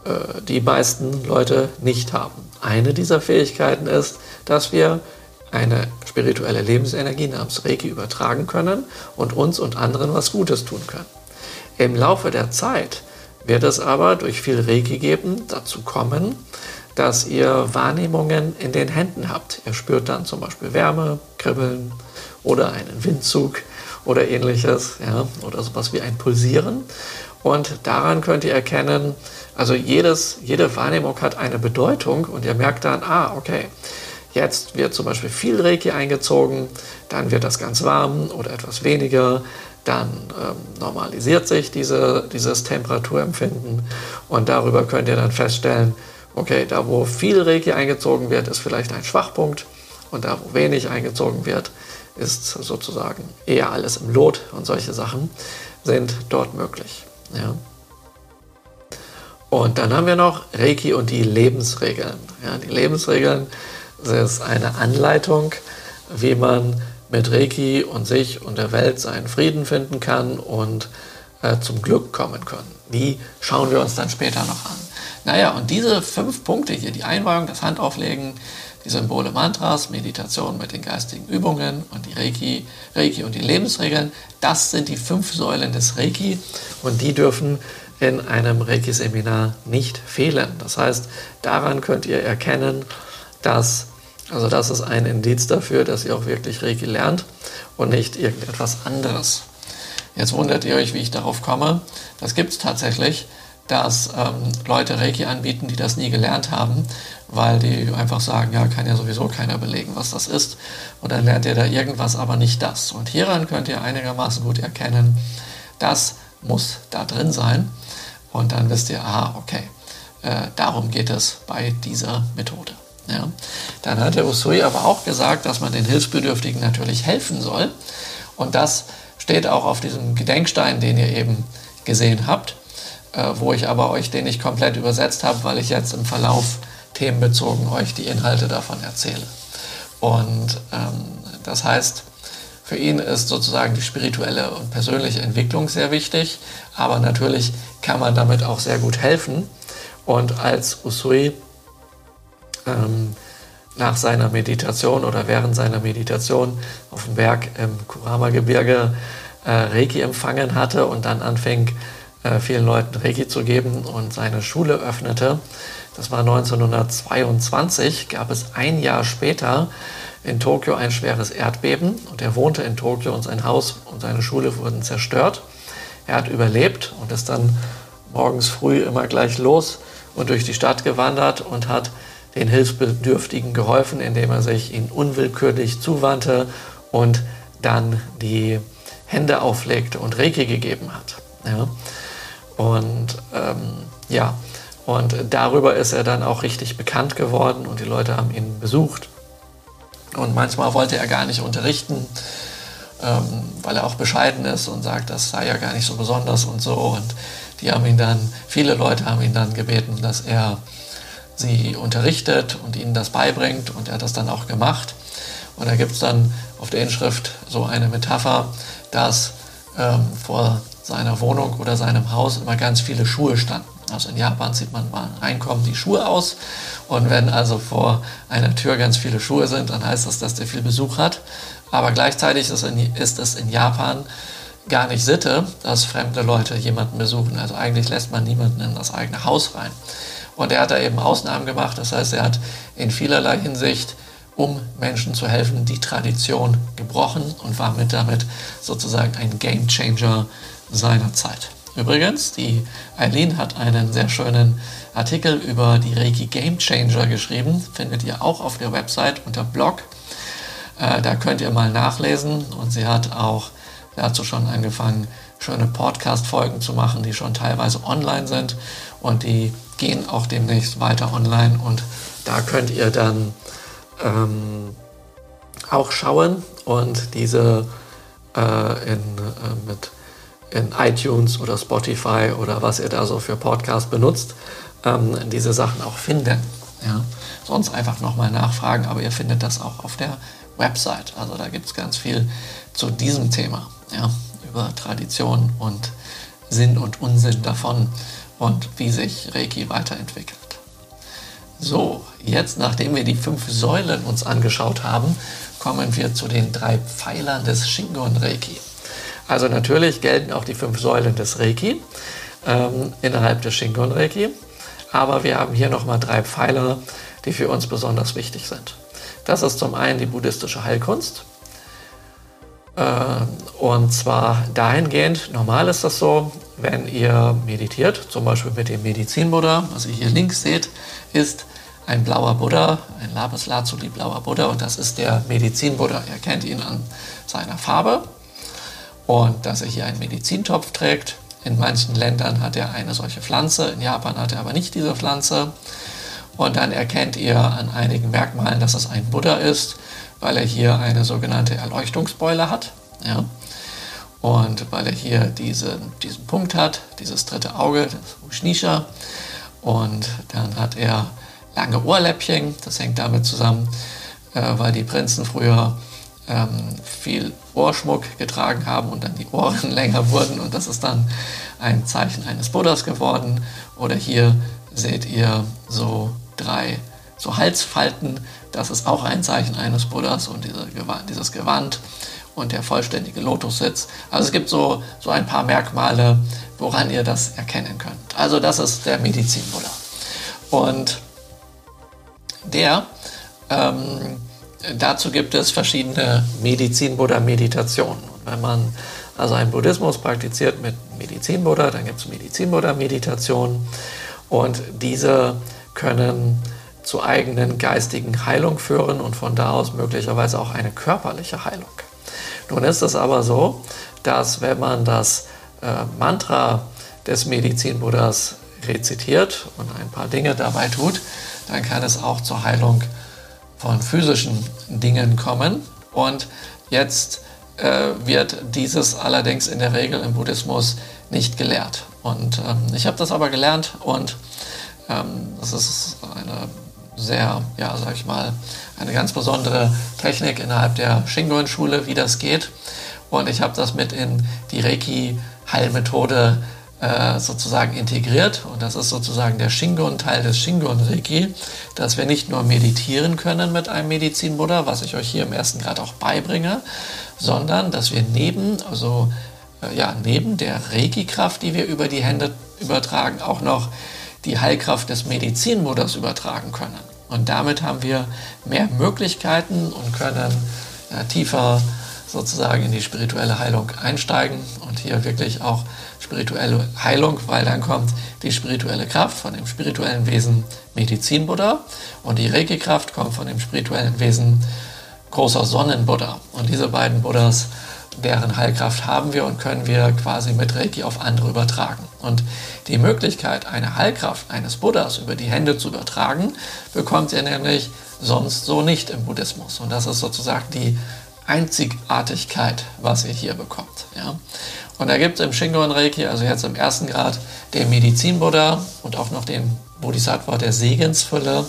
äh, die meisten Leute nicht haben. Eine dieser Fähigkeiten ist, dass wir eine spirituelle Lebensenergie namens Reiki übertragen können und uns und anderen was Gutes tun können. Im Laufe der Zeit wird es aber durch viel Reiki geben dazu kommen, dass ihr Wahrnehmungen in den Händen habt. Ihr spürt dann zum Beispiel Wärme, Kribbeln oder einen Windzug oder ähnliches, ja, oder sowas wie ein Pulsieren. Und daran könnt ihr erkennen, also jedes, jede Wahrnehmung hat eine Bedeutung und ihr merkt dann, ah, okay, jetzt wird zum Beispiel viel Reiki eingezogen, dann wird das ganz warm oder etwas weniger, dann ähm, normalisiert sich diese, dieses Temperaturempfinden und darüber könnt ihr dann feststellen, okay, da wo viel Reiki eingezogen wird, ist vielleicht ein Schwachpunkt und da wo wenig eingezogen wird, ist sozusagen eher alles im Lot und solche Sachen sind dort möglich. Ja. Und dann haben wir noch Reiki und die Lebensregeln. Ja, die Lebensregeln ist eine Anleitung, wie man mit Reiki und sich und der Welt seinen Frieden finden kann und äh, zum Glück kommen kann. Die schauen wir uns dann später noch an. Naja, und diese fünf Punkte hier, die Einweihung, das Handauflegen, die Symbole Mantras, Meditation mit den geistigen Übungen und die Reiki, Reiki und die Lebensregeln, das sind die fünf Säulen des Reiki und die dürfen in einem Reiki-Seminar nicht fehlen. Das heißt, daran könnt ihr erkennen, dass, also das ist ein Indiz dafür, dass ihr auch wirklich Reiki lernt und nicht irgendetwas anderes. Jetzt wundert ihr euch, wie ich darauf komme. Das gibt es tatsächlich, dass ähm, Leute Reiki anbieten, die das nie gelernt haben, weil die einfach sagen, ja, kann ja sowieso keiner belegen, was das ist. Und dann lernt ihr da irgendwas, aber nicht das. Und hieran könnt ihr einigermaßen gut erkennen, das muss da drin sein. Und dann wisst ihr, ah, okay, äh, darum geht es bei dieser Methode. Ja. Dann hat der Usui aber auch gesagt, dass man den Hilfsbedürftigen natürlich helfen soll. Und das steht auch auf diesem Gedenkstein, den ihr eben gesehen habt, äh, wo ich aber euch den nicht komplett übersetzt habe, weil ich jetzt im Verlauf themenbezogen euch die Inhalte davon erzähle. Und ähm, das heißt, für ihn ist sozusagen die spirituelle und persönliche Entwicklung sehr wichtig, aber natürlich kann man damit auch sehr gut helfen. Und als Usui ähm, nach seiner Meditation oder während seiner Meditation auf dem Berg im Kurama-Gebirge äh, Reiki empfangen hatte und dann anfing, äh, vielen Leuten Reiki zu geben und seine Schule öffnete. Das war 1922, gab es ein Jahr später in Tokio ein schweres Erdbeben und er wohnte in Tokio und sein Haus und seine Schule wurden zerstört. Er hat überlebt und ist dann morgens früh immer gleich los und durch die Stadt gewandert und hat den Hilfsbedürftigen geholfen, indem er sich ihnen unwillkürlich zuwandte und dann die Hände auflegte und Reiki gegeben hat. Ja. Und ähm, ja, und darüber ist er dann auch richtig bekannt geworden und die Leute haben ihn besucht. Und manchmal wollte er gar nicht unterrichten, ähm, weil er auch bescheiden ist und sagt, das sei ja gar nicht so besonders und so. Und die haben ihn dann, viele Leute haben ihn dann gebeten, dass er sie unterrichtet und ihnen das beibringt. Und er hat das dann auch gemacht. Und da gibt es dann auf der Inschrift so eine Metapher, dass ähm, vor seiner Wohnung oder seinem Haus immer ganz viele Schuhe standen. Also in Japan sieht man mal reinkommen die Schuhe aus. Und wenn also vor einer Tür ganz viele Schuhe sind, dann heißt das, dass der viel Besuch hat. Aber gleichzeitig ist, in, ist es in Japan gar nicht Sitte, dass fremde Leute jemanden besuchen. Also eigentlich lässt man niemanden in das eigene Haus rein. Und er hat da eben Ausnahmen gemacht. Das heißt, er hat in vielerlei Hinsicht, um Menschen zu helfen, die Tradition gebrochen und war mit damit sozusagen ein Game Changer seiner Zeit. Übrigens, die Eileen hat einen sehr schönen Artikel über die Reiki Game Changer geschrieben. Findet ihr auch auf der Website unter Blog. Äh, da könnt ihr mal nachlesen. Und sie hat auch dazu schon angefangen, schöne Podcast-Folgen zu machen, die schon teilweise online sind. Und die gehen auch demnächst weiter online. Und da könnt ihr dann ähm, auch schauen und diese äh, in, äh, mit in iTunes oder Spotify oder was ihr da so für Podcasts benutzt, ähm, diese Sachen auch finden. Ja? Sonst einfach nochmal nachfragen, aber ihr findet das auch auf der Website. Also da gibt es ganz viel zu diesem Thema, ja? über Tradition und Sinn und Unsinn davon und wie sich Reiki weiterentwickelt. So, jetzt nachdem wir die fünf Säulen uns angeschaut haben, kommen wir zu den drei Pfeilern des Shingon Reiki. Also natürlich gelten auch die fünf Säulen des Reiki ähm, innerhalb des Shingon Reiki. Aber wir haben hier nochmal drei Pfeiler, die für uns besonders wichtig sind. Das ist zum einen die buddhistische Heilkunst. Äh, und zwar dahingehend, normal ist das so, wenn ihr meditiert, zum Beispiel mit dem Medizin-Buddha, was ihr hier links seht, ist ein blauer Buddha, ein Lapis Lazuli blauer Buddha und das ist der Medizin-Buddha. Ihr kennt ihn an seiner Farbe und dass er hier einen Medizintopf trägt. In manchen Ländern hat er eine solche Pflanze, in Japan hat er aber nicht diese Pflanze. Und dann erkennt ihr an einigen Merkmalen, dass es ein Buddha ist, weil er hier eine sogenannte Erleuchtungsbeule hat. Ja? Und weil er hier diese, diesen Punkt hat, dieses dritte Auge, das Ushnisha. Und dann hat er lange Ohrläppchen. Das hängt damit zusammen, äh, weil die Prinzen früher ähm, viel Ohrschmuck getragen haben und dann die Ohren länger wurden. Und das ist dann ein Zeichen eines Buddhas geworden. Oder hier seht ihr so drei so Halsfalten. Das ist auch ein Zeichen eines Buddhas und diese, dieses Gewand und der vollständige Lotussitz. Also es gibt so, so ein paar Merkmale, woran ihr das erkennen könnt. Also das ist der Medizin-Buddha. Und der, ähm, dazu gibt es verschiedene Medizin-Buddha-Meditationen. Wenn man also einen Buddhismus praktiziert mit Medizin-Buddha, dann gibt es Medizin-Buddha-Meditationen und diese können zu eigenen geistigen Heilung führen und von da aus möglicherweise auch eine körperliche Heilung. Nun ist es aber so, dass wenn man das äh, Mantra des Medizin-Buddhas rezitiert und ein paar Dinge dabei tut, dann kann es auch zur Heilung von physischen Dingen kommen. Und jetzt äh, wird dieses allerdings in der Regel im Buddhismus nicht gelehrt. Und ähm, ich habe das aber gelernt und ähm, das ist eine sehr, ja, sag ich mal, eine ganz besondere Technik innerhalb der Shingon-Schule, wie das geht. Und ich habe das mit in die Reiki-Heilmethode äh, sozusagen integriert. Und das ist sozusagen der Shingon-Teil des Shingon-Reiki, dass wir nicht nur meditieren können mit einem Medizin-Buddha, was ich euch hier im ersten Grad auch beibringe, sondern dass wir neben, also äh, ja, neben der Reiki-Kraft, die wir über die Hände übertragen, auch noch die Heilkraft des Medizin-Buddhas übertragen können. Und damit haben wir mehr Möglichkeiten und können äh, tiefer sozusagen in die spirituelle Heilung einsteigen und hier wirklich auch spirituelle Heilung, weil dann kommt die spirituelle Kraft von dem spirituellen Wesen Medizin Buddha und die Reiki-Kraft kommt von dem spirituellen Wesen großer Sonnen-Buddha. Und diese beiden Buddhas, deren Heilkraft haben wir und können wir quasi mit Reiki auf andere übertragen. Und die Möglichkeit, eine Heilkraft eines Buddhas über die Hände zu übertragen, bekommt ihr nämlich sonst so nicht im Buddhismus. Und das ist sozusagen die Einzigartigkeit, was ihr hier bekommt. Ja? Und da gibt es im Shingon Reiki, also jetzt im ersten Grad, den Medizin-Buddha und auch noch den Bodhisattva der Segensfülle,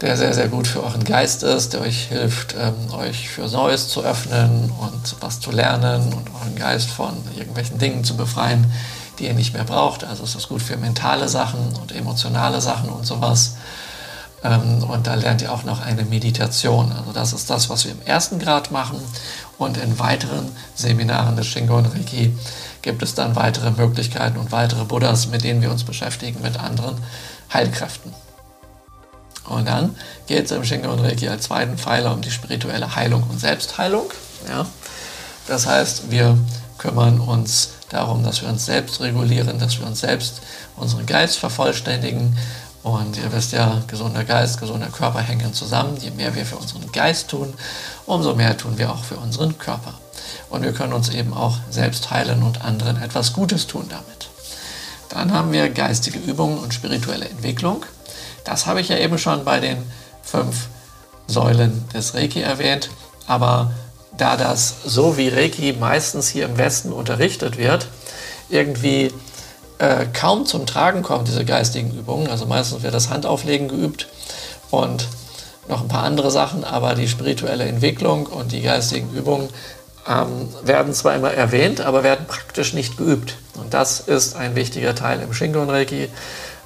der sehr, sehr gut für euren Geist ist, der euch hilft, ähm, euch für Neues zu öffnen und was zu lernen und euren Geist von irgendwelchen Dingen zu befreien, die ihr nicht mehr braucht. Also ist das gut für mentale Sachen und emotionale Sachen und sowas. Ähm, und da lernt ihr auch noch eine Meditation. Also das ist das, was wir im ersten Grad machen. Und in weiteren Seminaren des Shingon Reiki gibt es dann weitere Möglichkeiten und weitere Buddhas, mit denen wir uns beschäftigen, mit anderen Heilkräften. Und dann geht es im Shingon Reiki als zweiten Pfeiler um die spirituelle Heilung und Selbstheilung. Ja? Das heißt, wir kümmern uns darum, dass wir uns selbst regulieren, dass wir uns selbst unseren Geist vervollständigen, und ihr wisst ja, gesunder Geist, gesunder Körper hängen zusammen. Je mehr wir für unseren Geist tun, umso mehr tun wir auch für unseren Körper. Und wir können uns eben auch selbst heilen und anderen etwas Gutes tun damit. Dann haben wir geistige Übungen und spirituelle Entwicklung. Das habe ich ja eben schon bei den fünf Säulen des Reiki erwähnt. Aber da das so wie Reiki meistens hier im Westen unterrichtet wird, irgendwie äh, kaum zum Tragen kommen, diese geistigen Übungen. Also meistens wird das Handauflegen geübt und noch ein paar andere Sachen, aber die spirituelle Entwicklung und die geistigen Übungen ähm, werden zwar immer erwähnt, aber werden praktisch nicht geübt. Und das ist ein wichtiger Teil im Shingon Reiki.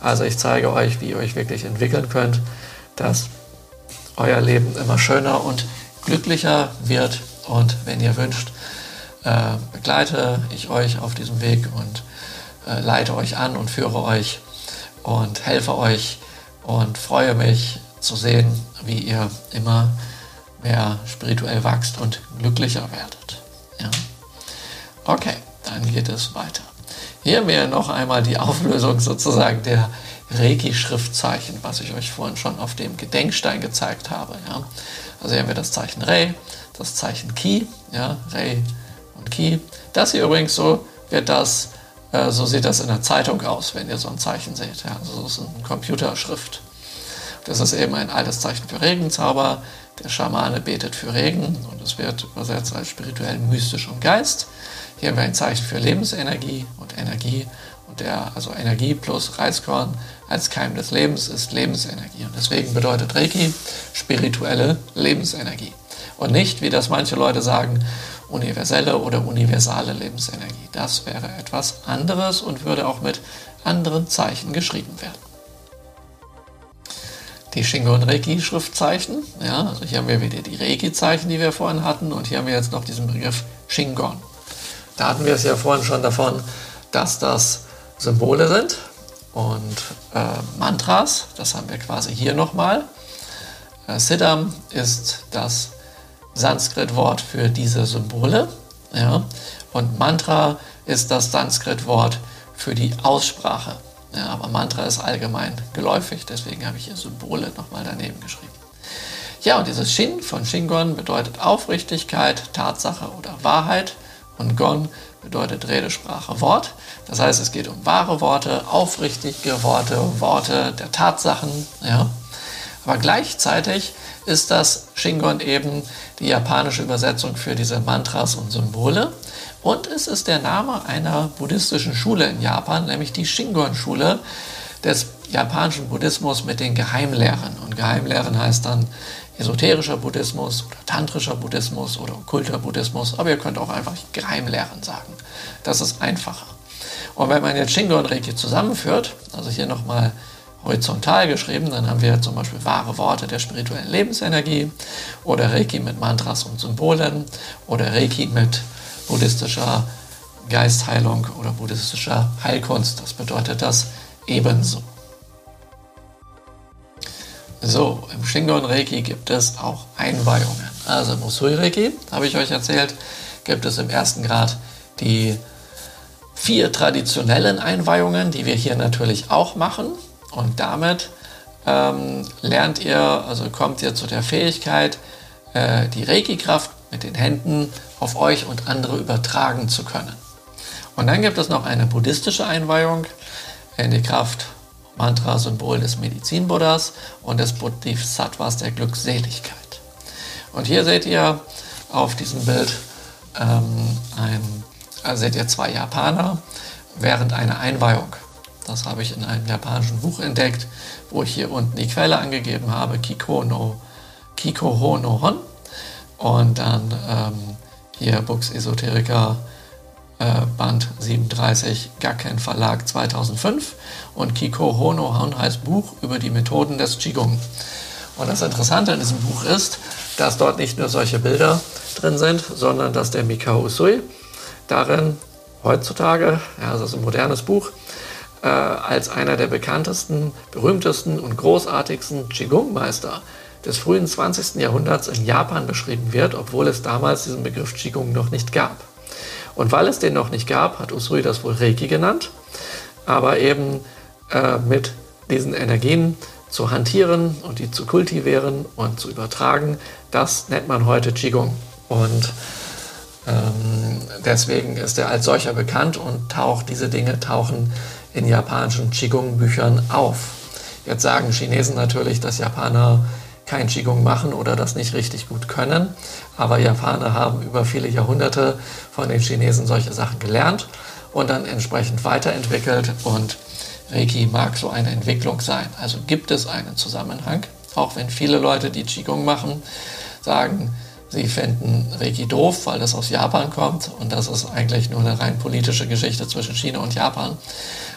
Also ich zeige euch, wie ihr euch wirklich entwickeln könnt, dass euer Leben immer schöner und glücklicher wird. Und wenn ihr wünscht, äh, begleite ich euch auf diesem Weg und äh, leite euch an und führe euch und helfe euch und freue mich zu sehen, wie ihr immer mehr spirituell wachst und glücklicher werdet. Ja? Okay, dann geht es weiter. Hier wäre noch einmal die Auflösung sozusagen der Reiki-Schriftzeichen, was ich euch vorhin schon auf dem Gedenkstein gezeigt habe. Ja. Also hier haben wir das Zeichen Rei, das Zeichen Ki, ja, Rei und Ki. Das hier übrigens so wird das, äh, so sieht das in der Zeitung aus, wenn ihr so ein Zeichen seht. Ja. Also das ist eine Computerschrift. Das ist eben ein altes Zeichen für Regenzauber. Der Schamane betet für Regen und es wird übersetzt als spirituell mystisch und Geist. Hier haben wir ein Zeichen für Lebensenergie und Energie. Und der, also Energie plus Reiskorn als Keim des Lebens ist Lebensenergie. Und deswegen bedeutet Reiki spirituelle Lebensenergie. Und nicht, wie das manche Leute sagen, universelle oder universale Lebensenergie. Das wäre etwas anderes und würde auch mit anderen Zeichen geschrieben werden die Shingon Reiki Schriftzeichen. Ja, also hier haben wir wieder die Reiki Zeichen, die wir vorhin hatten und hier haben wir jetzt noch diesen Begriff Shingon. Da hatten wir es ja vorhin schon davon, dass das Symbole sind und äh, Mantras, das haben wir quasi hier nochmal. Äh, Siddham ist das Sanskrit-Wort für diese Symbole. Ja, und Mantra ist das Sanskrit-Wort für die Aussprache. Ja, aber Mantra ist allgemein geläufig, deswegen habe ich hier Symbole nochmal daneben geschrieben. Ja, und dieses Shin von Shingon bedeutet Aufrichtigkeit, Tatsache oder Wahrheit. Und Gon bedeutet Rede, Sprache, Wort. Das heißt, es geht um wahre Worte, aufrichtige Worte, Worte der Tatsachen. Ja. Aber gleichzeitig ist das Shingon eben die japanische Übersetzung für diese Mantras und Symbole. Und es ist der Name einer buddhistischen Schule in Japan, nämlich die Shingon-Schule des japanischen Buddhismus mit den Geheimlehren. Und Geheimlehren heißt dann esoterischer Buddhismus oder tantrischer Buddhismus oder okkulter Buddhismus, aber ihr könnt auch einfach Geheimlehren sagen. Das ist einfacher. Und wenn man jetzt Shingon und Reiki zusammenführt, also hier nochmal horizontal geschrieben, dann haben wir zum Beispiel wahre Worte der spirituellen Lebensenergie oder Reiki mit Mantras und Symbolen oder Reiki mit buddhistischer Geistheilung oder buddhistischer Heilkunst. Das bedeutet das ebenso. So, im Shingon Reiki gibt es auch Einweihungen. Also im Usui Reiki, habe ich euch erzählt, gibt es im ersten Grad die vier traditionellen Einweihungen, die wir hier natürlich auch machen. Und damit ähm, lernt ihr, also kommt ihr zu der Fähigkeit, äh, die Reiki-Kraft mit den Händen auf euch und andere übertragen zu können. Und dann gibt es noch eine buddhistische Einweihung in die Kraft Mantra-Symbol des Medizin-Buddhas und des Bodhisattvas der Glückseligkeit. Und hier seht ihr auf diesem Bild ähm, ein, also seht ihr zwei Japaner während einer Einweihung. Das habe ich in einem japanischen Buch entdeckt, wo ich hier unten die Quelle angegeben habe, Kiko no, Kiko no Hon. Und dann ähm, hier Books Esoterica äh, Band 37, Gakken Verlag 2005 und Kiko Hono Hon heißt Buch über die Methoden des Qigong. Und das Interessante an diesem Buch ist, dass dort nicht nur solche Bilder drin sind, sondern dass der Mikao Usui darin heutzutage, ja, das ist ein modernes Buch, äh, als einer der bekanntesten, berühmtesten und großartigsten Qigong-Meister des frühen 20. Jahrhunderts in Japan beschrieben wird, obwohl es damals diesen Begriff Qigong noch nicht gab. Und weil es den noch nicht gab, hat Usui das wohl Reiki genannt, aber eben äh, mit diesen Energien zu hantieren und die zu kultivieren und zu übertragen, das nennt man heute Qigong. Und ähm, deswegen ist er als solcher bekannt und taucht, diese Dinge tauchen in japanischen Qigong-Büchern auf. Jetzt sagen Chinesen natürlich, dass Japaner kein Qigong machen oder das nicht richtig gut können. Aber Japaner haben über viele Jahrhunderte von den Chinesen solche Sachen gelernt und dann entsprechend weiterentwickelt. Und Reiki mag so eine Entwicklung sein. Also gibt es einen Zusammenhang, auch wenn viele Leute, die Qigong machen, sagen, sie finden Reiki doof, weil das aus Japan kommt und das ist eigentlich nur eine rein politische Geschichte zwischen China und Japan.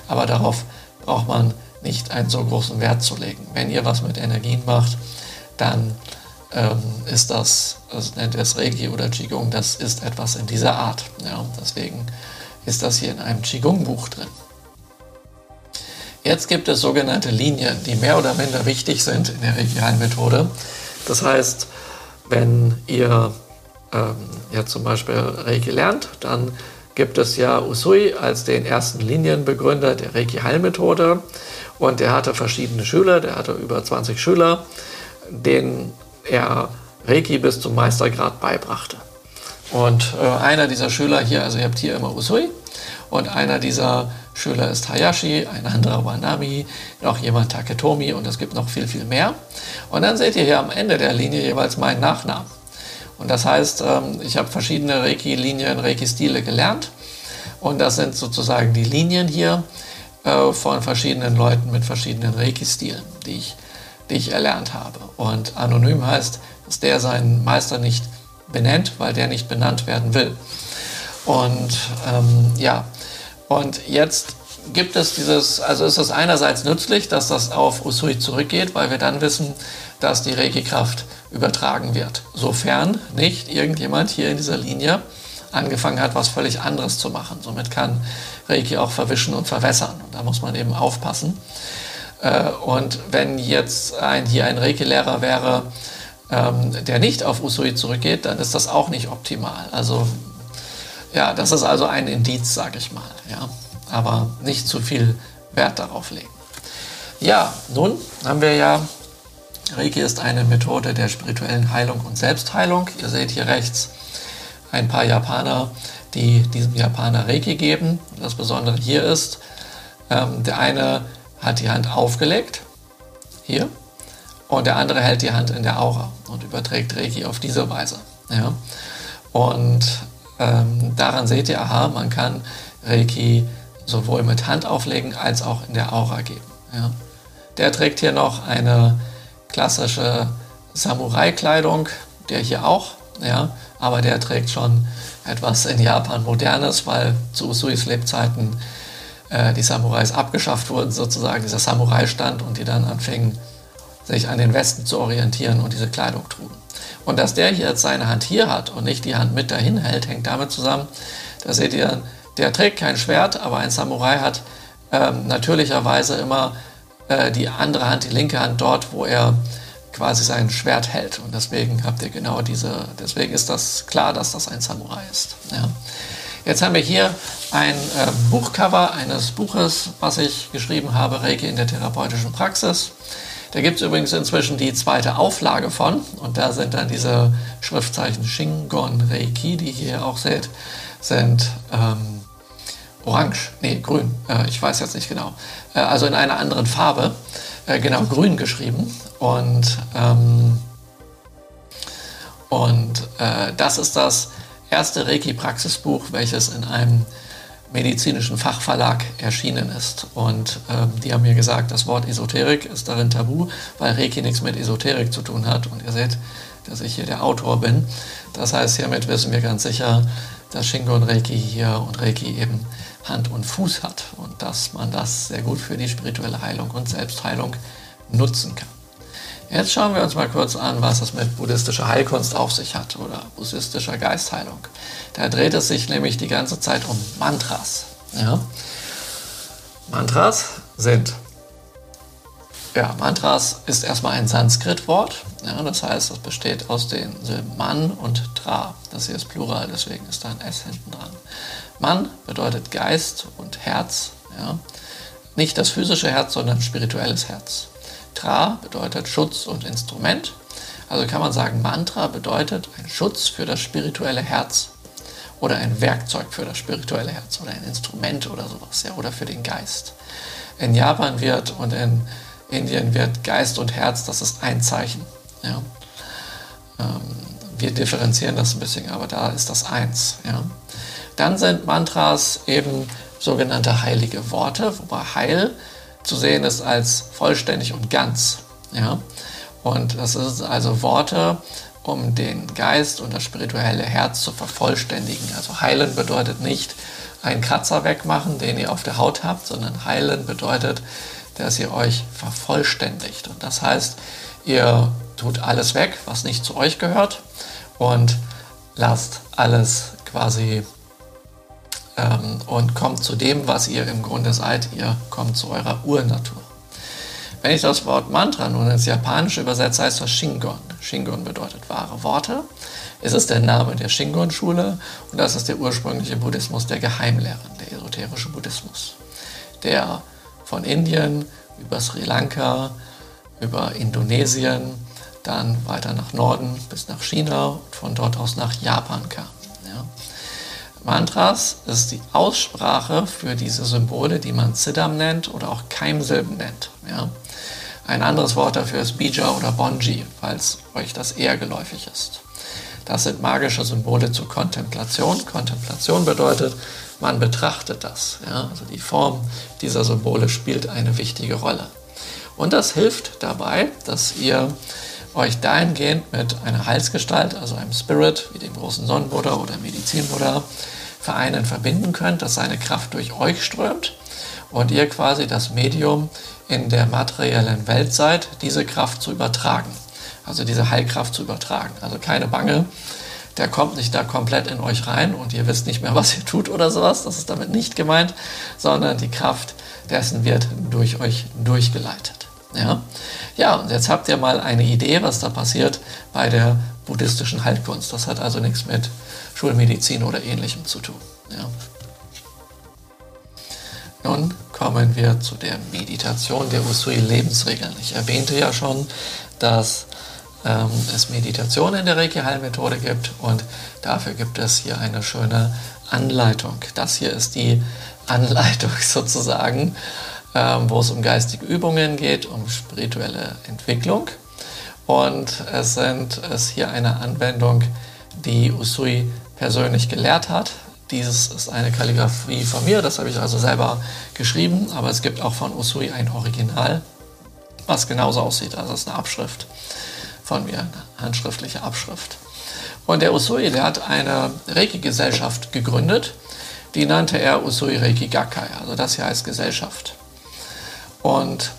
Aber darauf braucht man nicht einen so großen Wert zu legen. Wenn ihr was mit Energien macht, dann ähm, ist das, also nennt ihr es Reiki oder Qigong, das ist etwas in dieser Art. Ja, deswegen ist das hier in einem Qigong-Buch drin. Jetzt gibt es sogenannte Linien, die mehr oder minder wichtig sind in der regialen Methode. Das heißt, wenn ihr ähm, ja zum Beispiel Reiki lernt, dann gibt es ja Usui als den ersten Linienbegründer der Reiki-Heilmethode. Und er hatte verschiedene Schüler, der hatte über 20 Schüler, denen er Reiki bis zum Meistergrad beibrachte. Und äh, einer dieser Schüler hier, also ihr habt hier immer Usui, und einer dieser Schüler ist Hayashi, ein anderer Wanami, noch jemand Taketomi und es gibt noch viel, viel mehr. Und dann seht ihr hier am Ende der Linie jeweils meinen Nachnamen. Und das heißt, ähm, ich habe verschiedene Reiki-Linien, Reiki-Stile gelernt. Und das sind sozusagen die Linien hier äh, von verschiedenen Leuten mit verschiedenen Reiki-Stilen, die ich, die ich erlernt habe. Und anonym heißt, dass der seinen Meister nicht benennt, weil der nicht benannt werden will. Und ähm, ja, und jetzt gibt es dieses, also ist es einerseits nützlich, dass das auf Usui zurückgeht, weil wir dann wissen, dass die Reiki-Kraft übertragen wird. Sofern nicht irgendjemand hier in dieser Linie angefangen hat, was völlig anderes zu machen. Somit kann Reiki auch verwischen und verwässern. Und da muss man eben aufpassen. Äh, und wenn jetzt ein, hier ein Reiki-Lehrer wäre, ähm, der nicht auf Usui zurückgeht, dann ist das auch nicht optimal. Also ja, das ist also ein Indiz, sage ich mal. Ja. Aber nicht zu viel Wert darauf legen. Ja, nun haben wir ja, Reiki ist eine Methode der spirituellen Heilung und Selbstheilung. Ihr seht hier rechts ein paar Japaner, die diesem Japaner Reiki geben. Das Besondere hier ist, ähm, der eine hat die Hand aufgelegt, hier, und der andere hält die Hand in der Aura und überträgt Reiki auf diese Weise. Ja. Und ähm, daran seht ihr, aha, man kann Reiki sowohl mit Hand auflegen als auch in der Aura geben. Ja. Der trägt hier noch eine klassische Samurai-Kleidung, der hier auch, ja, aber der trägt schon etwas in Japan Modernes, weil zu Usuis Lebzeiten äh, die Samurais abgeschafft wurden, sozusagen dieser Samurai-Stand und die dann anfingen, sich an den Westen zu orientieren und diese Kleidung trugen. Und dass der hier jetzt seine Hand hier hat und nicht die Hand mit dahin hält, hängt damit zusammen, da seht ihr, der trägt kein Schwert, aber ein Samurai hat ähm, natürlicherweise immer äh, die andere Hand, die linke Hand dort, wo er quasi sein Schwert hält. Und deswegen habt ihr genau diese, deswegen ist das klar, dass das ein Samurai ist. Ja. Jetzt haben wir hier ein äh, Buchcover eines Buches, was ich geschrieben habe, Reiki in der therapeutischen Praxis. Da gibt es übrigens inzwischen die zweite Auflage von und da sind dann diese Schriftzeichen Shingon Reiki, die ihr hier auch seht, sind ähm, orange, nee, grün, äh, ich weiß jetzt nicht genau, also in einer anderen Farbe, äh, genau grün geschrieben und, ähm, und äh, das ist das erste Reiki-Praxisbuch, welches in einem medizinischen Fachverlag erschienen ist. Und ähm, die haben mir gesagt, das Wort Esoterik ist darin tabu, weil Reiki nichts mit Esoterik zu tun hat. Und ihr seht, dass ich hier der Autor bin. Das heißt, hiermit wissen wir ganz sicher, dass Shingon Reiki hier und Reiki eben Hand und Fuß hat und dass man das sehr gut für die spirituelle Heilung und Selbstheilung nutzen kann. Jetzt schauen wir uns mal kurz an, was es mit buddhistischer Heilkunst auf sich hat oder buddhistischer Geistheilung. Da dreht es sich nämlich die ganze Zeit um Mantras. Ja? Mantras sind, ja, Mantras ist erstmal ein Sanskrit-Wort. Ja, das heißt, es besteht aus den Silben Man und Tra. Das hier ist Plural, deswegen ist da ein S hinten dran. Man bedeutet Geist und Herz. Ja? Nicht das physische Herz, sondern spirituelles Herz. Tra bedeutet Schutz und Instrument. Also kann man sagen, Mantra bedeutet ein Schutz für das spirituelle Herz oder ein Werkzeug für das spirituelle Herz oder ein Instrument oder sowas, ja, oder für den Geist. In Japan wird und in Indien wird Geist und Herz, das ist ein Zeichen. Ja. Ähm, wir differenzieren das ein bisschen, aber da ist das eins. Ja. Dann sind Mantras eben sogenannte heilige Worte, wobei Heil zu sehen ist als vollständig und ganz. Ja? Und das ist also Worte, um den Geist und das spirituelle Herz zu vervollständigen. Also heilen bedeutet nicht einen Kratzer wegmachen, den ihr auf der Haut habt, sondern heilen bedeutet, dass ihr euch vervollständigt. Und das heißt, ihr tut alles weg, was nicht zu euch gehört und lasst alles quasi ähm, und kommt zu dem, was ihr im Grunde seid. Ihr kommt zu eurer Urnatur. Wenn ich das Wort Mantra nun ins Japanische übersetze, heißt das Shingon. Shingon bedeutet wahre Worte. Es ist der Name der Shingon-Schule und das ist der ursprüngliche Buddhismus der Geheimlehren, der esoterische Buddhismus, der von Indien über Sri Lanka, über Indonesien, dann weiter nach Norden bis nach China und von dort aus nach Japan kam. Mantras ist die Aussprache für diese Symbole, die man Siddham nennt oder auch Keimsilben nennt. Ja. Ein anderes Wort dafür ist Bija oder Bonji, falls euch das eher geläufig ist. Das sind magische Symbole zur Kontemplation. Kontemplation bedeutet, man betrachtet das. Ja? Also die Form dieser Symbole spielt eine wichtige Rolle. Und das hilft dabei, dass ihr euch dahingehend mit einer Heilsgestalt, also einem Spirit wie dem großen Sonnenbuddha oder Medizinbuddha, vereinen, verbinden könnt, dass seine Kraft durch euch strömt und ihr quasi das Medium in der materiellen Welt seid, diese Kraft zu übertragen. Also diese Heilkraft zu übertragen. Also keine Bange, der kommt nicht da komplett in euch rein und ihr wisst nicht mehr, was ihr tut oder sowas. Das ist damit nicht gemeint, sondern die Kraft dessen wird durch euch durchgeleitet. Ja, ja und jetzt habt ihr mal eine Idee, was da passiert bei der buddhistischen Heilkunst. Das hat also nichts mit Schulmedizin oder ähnlichem zu tun. Ja. Nun kommen wir zu der Meditation der Usui-Lebensregeln. Ich erwähnte ja schon, dass ähm, es Meditation in der Reiki-Heilmethode gibt und dafür gibt es hier eine schöne Anleitung. Das hier ist die Anleitung sozusagen, ähm, wo es um geistige Übungen geht, um spirituelle Entwicklung. Und es sind es hier eine Anwendung, die Usui persönlich gelehrt hat. Dieses ist eine Kalligrafie von mir, das habe ich also selber geschrieben, aber es gibt auch von Usui ein Original, was genauso aussieht. Also es ist eine Abschrift von mir, eine handschriftliche Abschrift. Und der Usui, der hat eine Reiki-Gesellschaft gegründet, die nannte er Usui Reiki Gakkai, also das hier heißt Gesellschaft. Und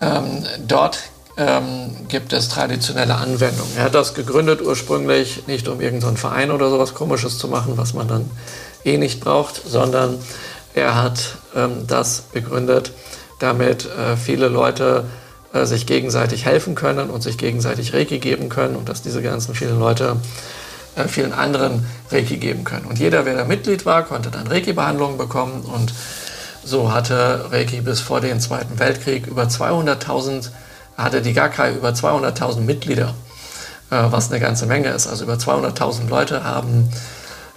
ähm, dort ähm, gibt es traditionelle Anwendungen. Er hat das gegründet ursprünglich nicht um irgendeinen Verein oder sowas Komisches zu machen, was man dann eh nicht braucht, sondern er hat ähm, das begründet, damit äh, viele Leute äh, sich gegenseitig helfen können und sich gegenseitig Reiki geben können und dass diese ganzen vielen Leute äh, vielen anderen Reiki geben können. Und jeder, wer da Mitglied war, konnte dann Reiki-Behandlungen bekommen und so hatte Reiki bis vor dem Zweiten Weltkrieg über 200.000, hatte die Gakai über 200.000 Mitglieder, äh, was eine ganze Menge ist. Also über 200.000 Leute haben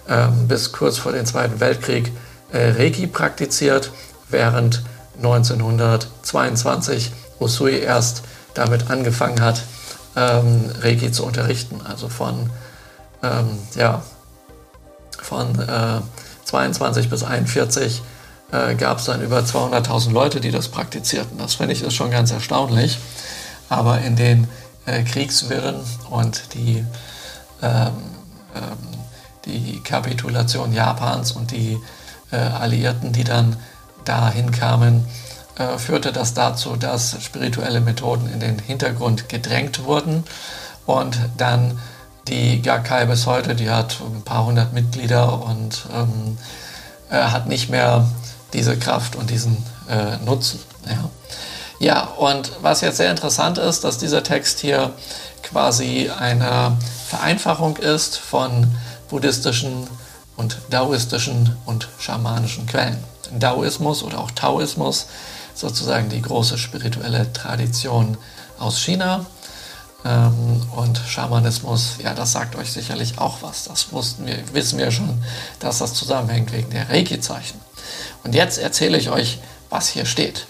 ähm, bis kurz vor dem Zweiten Weltkrieg Reiki praktiziert, während 1922 Usui erst damit angefangen hat, ähm, Reiki zu unterrichten. Also von, ähm, ja, von äh, 22 bis 41 äh, gab es dann über 200.000 Leute, die das praktizierten. Das finde ich ist schon ganz erstaunlich. Aber in den äh, Kriegswirren und die, ähm, ähm die Kapitulation Japans und die äh, Alliierten, die dann dahin kamen, äh, führte das dazu, dass spirituelle Methoden in den Hintergrund gedrängt wurden und dann die Gakai bis heute, die hat ein paar hundert Mitglieder und ähm, äh, hat nicht mehr diese Kraft und diesen äh, Nutzen. Ja. ja, und was jetzt sehr interessant ist, dass dieser Text hier quasi eine Vereinfachung ist von buddhistischen und daoistischen und schamanischen Quellen. Daoismus oder auch Taoismus sozusagen die große spirituelle Tradition aus China. Ähm, und Schamanismus, ja, das sagt euch sicherlich auch was. Das wussten wir, wissen wir schon, dass das zusammenhängt wegen der Reiki-Zeichen. Und jetzt erzähle ich euch, was hier steht.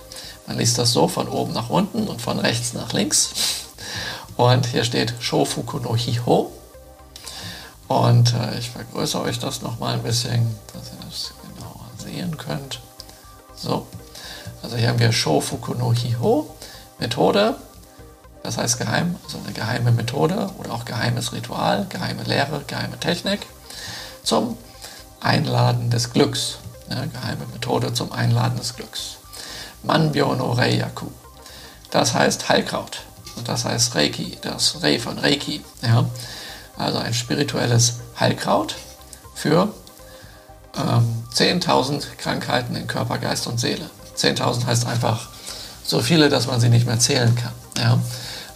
Man liest das so von oben nach unten und von rechts nach links. Und hier steht Shofuku no Hiho. Und äh, ich vergrößere euch das nochmal ein bisschen, dass ihr das genauer sehen könnt. So. Also hier haben wir Shofuku no Hiho, Methode, das heißt geheim, also eine geheime Methode oder auch geheimes Ritual, geheime Lehre, geheime Technik zum Einladen des Glücks. Ja, geheime Methode zum Einladen des Glücks. Manbyo no Reiyaku. Das heißt Heilkraut. Und das heißt Reiki, das Rei von Reiki. Ja. Also ein spirituelles Heilkraut für ähm, 10.000 Krankheiten in Körper, Geist und Seele. 10.000 heißt einfach so viele, dass man sie nicht mehr zählen kann. Ja?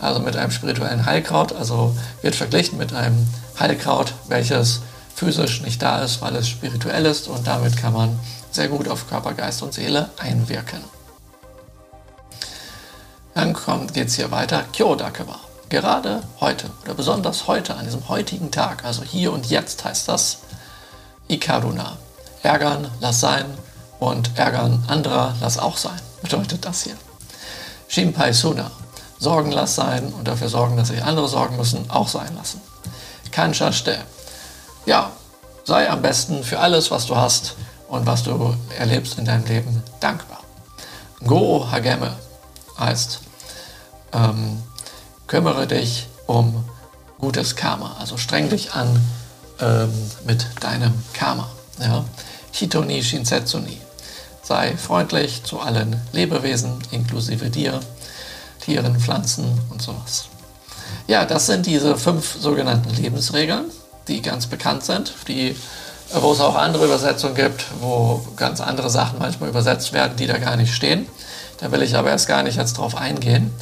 also mit einem spirituellen Heilkraut, also wird verglichen mit einem Heilkraut, welches physisch nicht da ist, weil es spirituell ist und damit kann man sehr gut auf Körper, Geist und Seele einwirken. Dann geht es hier weiter. Kyodakewa. Gerade heute oder besonders heute, an diesem heutigen Tag, also hier und jetzt heißt das Ikaruna. Ärgern, lass sein und ärgern anderer, lass auch sein, bedeutet das hier. Shinpai Suna. Sorgen lass sein und dafür sorgen, dass sich andere sorgen müssen, auch sein lassen. Kanshashite. Ja, sei am besten für alles, was du hast und was du erlebst in deinem Leben dankbar. Go Hageme heißt, ähm, kümmere dich um gutes Karma, also streng dich an ähm, mit deinem Karma. Ja? Hitoni Shinsetsuni, sei freundlich zu allen Lebewesen, inklusive dir, Tieren, Pflanzen und sowas. Ja, das sind diese fünf sogenannten Lebensregeln, die ganz bekannt sind, die wo es auch andere Übersetzungen gibt, wo ganz andere Sachen manchmal übersetzt werden, die da gar nicht stehen. Da will ich aber erst gar nicht jetzt drauf eingehen.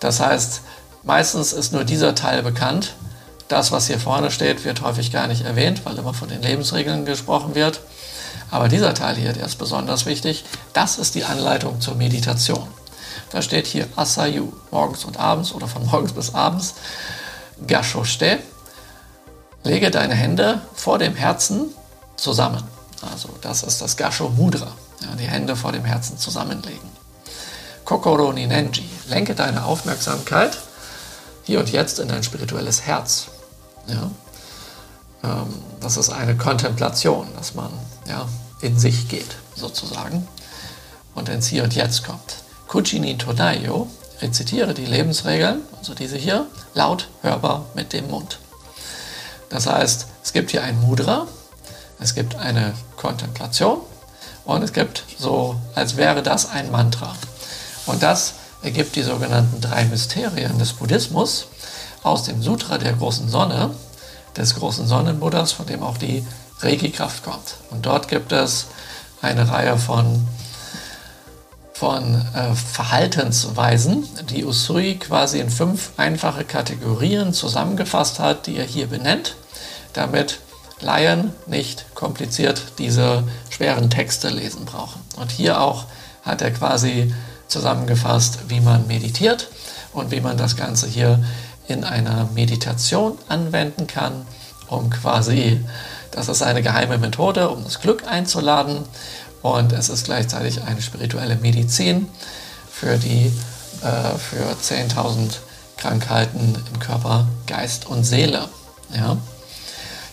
Das heißt, meistens ist nur dieser Teil bekannt. Das, was hier vorne steht, wird häufig gar nicht erwähnt, weil immer von den Lebensregeln gesprochen wird. Aber dieser Teil hier, der ist besonders wichtig. Das ist die Anleitung zur Meditation. Da steht hier Asayu, morgens und abends oder von morgens bis abends. Gashoshte, lege deine Hände vor dem Herzen zusammen. Also das ist das Gasho Mudra, ja, die Hände vor dem Herzen zusammenlegen. Kokoro ni Nenji, lenke deine Aufmerksamkeit hier und jetzt in dein spirituelles Herz. Ja? Ähm, das ist eine Kontemplation, dass man ja, in sich geht, sozusagen, und ins Hier und Jetzt kommt. Kuchini Todayo, rezitiere die Lebensregeln, also diese hier, laut hörbar mit dem Mund. Das heißt, es gibt hier ein Mudra, es gibt eine Kontemplation und es gibt so, als wäre das ein Mantra. Und das ergibt die sogenannten drei Mysterien des Buddhismus aus dem Sutra der großen Sonne, des großen Sonnenbuddhas, von dem auch die Reiki-Kraft kommt. Und dort gibt es eine Reihe von, von äh, Verhaltensweisen, die Usui quasi in fünf einfache Kategorien zusammengefasst hat, die er hier benennt, damit Laien nicht kompliziert diese schweren Texte lesen brauchen. Und hier auch hat er quasi zusammengefasst, wie man meditiert und wie man das Ganze hier in einer Meditation anwenden kann, um quasi, das ist eine geheime Methode, um das Glück einzuladen und es ist gleichzeitig eine spirituelle Medizin für die äh, für 10.000 Krankheiten im Körper, Geist und Seele. Ja?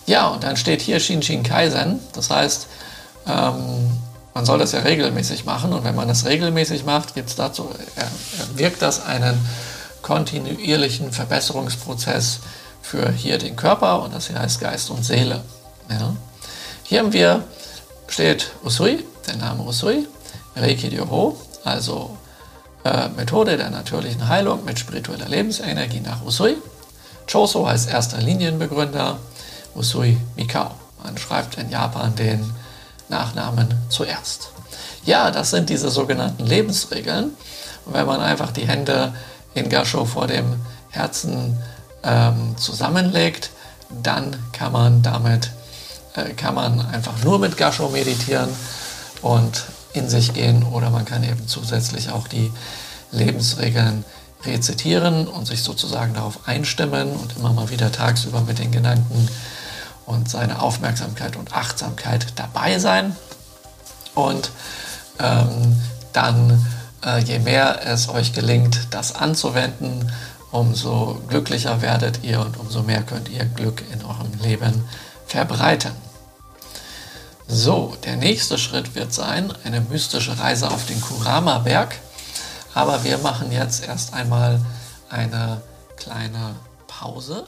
Ja, und dann steht hier Shinshin Kaizen, das heißt, ähm, man soll das ja regelmäßig machen und wenn man das regelmäßig macht, gibt's dazu, äh, wirkt das einen kontinuierlichen Verbesserungsprozess für hier den Körper und das hier heißt Geist und Seele. Ja. Hier haben wir, steht Usui, der Name Usui, Reiki Ryoho, also äh, Methode der natürlichen Heilung mit spiritueller Lebensenergie nach Usui. Choso heißt erster Linienbegründer, Usui Mikao. Man schreibt in Japan den Nachnamen zuerst. Ja, das sind diese sogenannten Lebensregeln. Und wenn man einfach die Hände in Gasho vor dem Herzen ähm, zusammenlegt, dann kann man damit kann man einfach nur mit Gasho meditieren und in sich gehen oder man kann eben zusätzlich auch die Lebensregeln rezitieren und sich sozusagen darauf einstimmen und immer mal wieder tagsüber mit den genannten und seine Aufmerksamkeit und Achtsamkeit dabei sein. Und ähm, dann, äh, je mehr es euch gelingt, das anzuwenden, umso glücklicher werdet ihr und umso mehr könnt ihr Glück in eurem Leben verbreiten. So, der nächste Schritt wird sein, eine mystische Reise auf den Kurama-Berg. Aber wir machen jetzt erst einmal eine kleine Pause.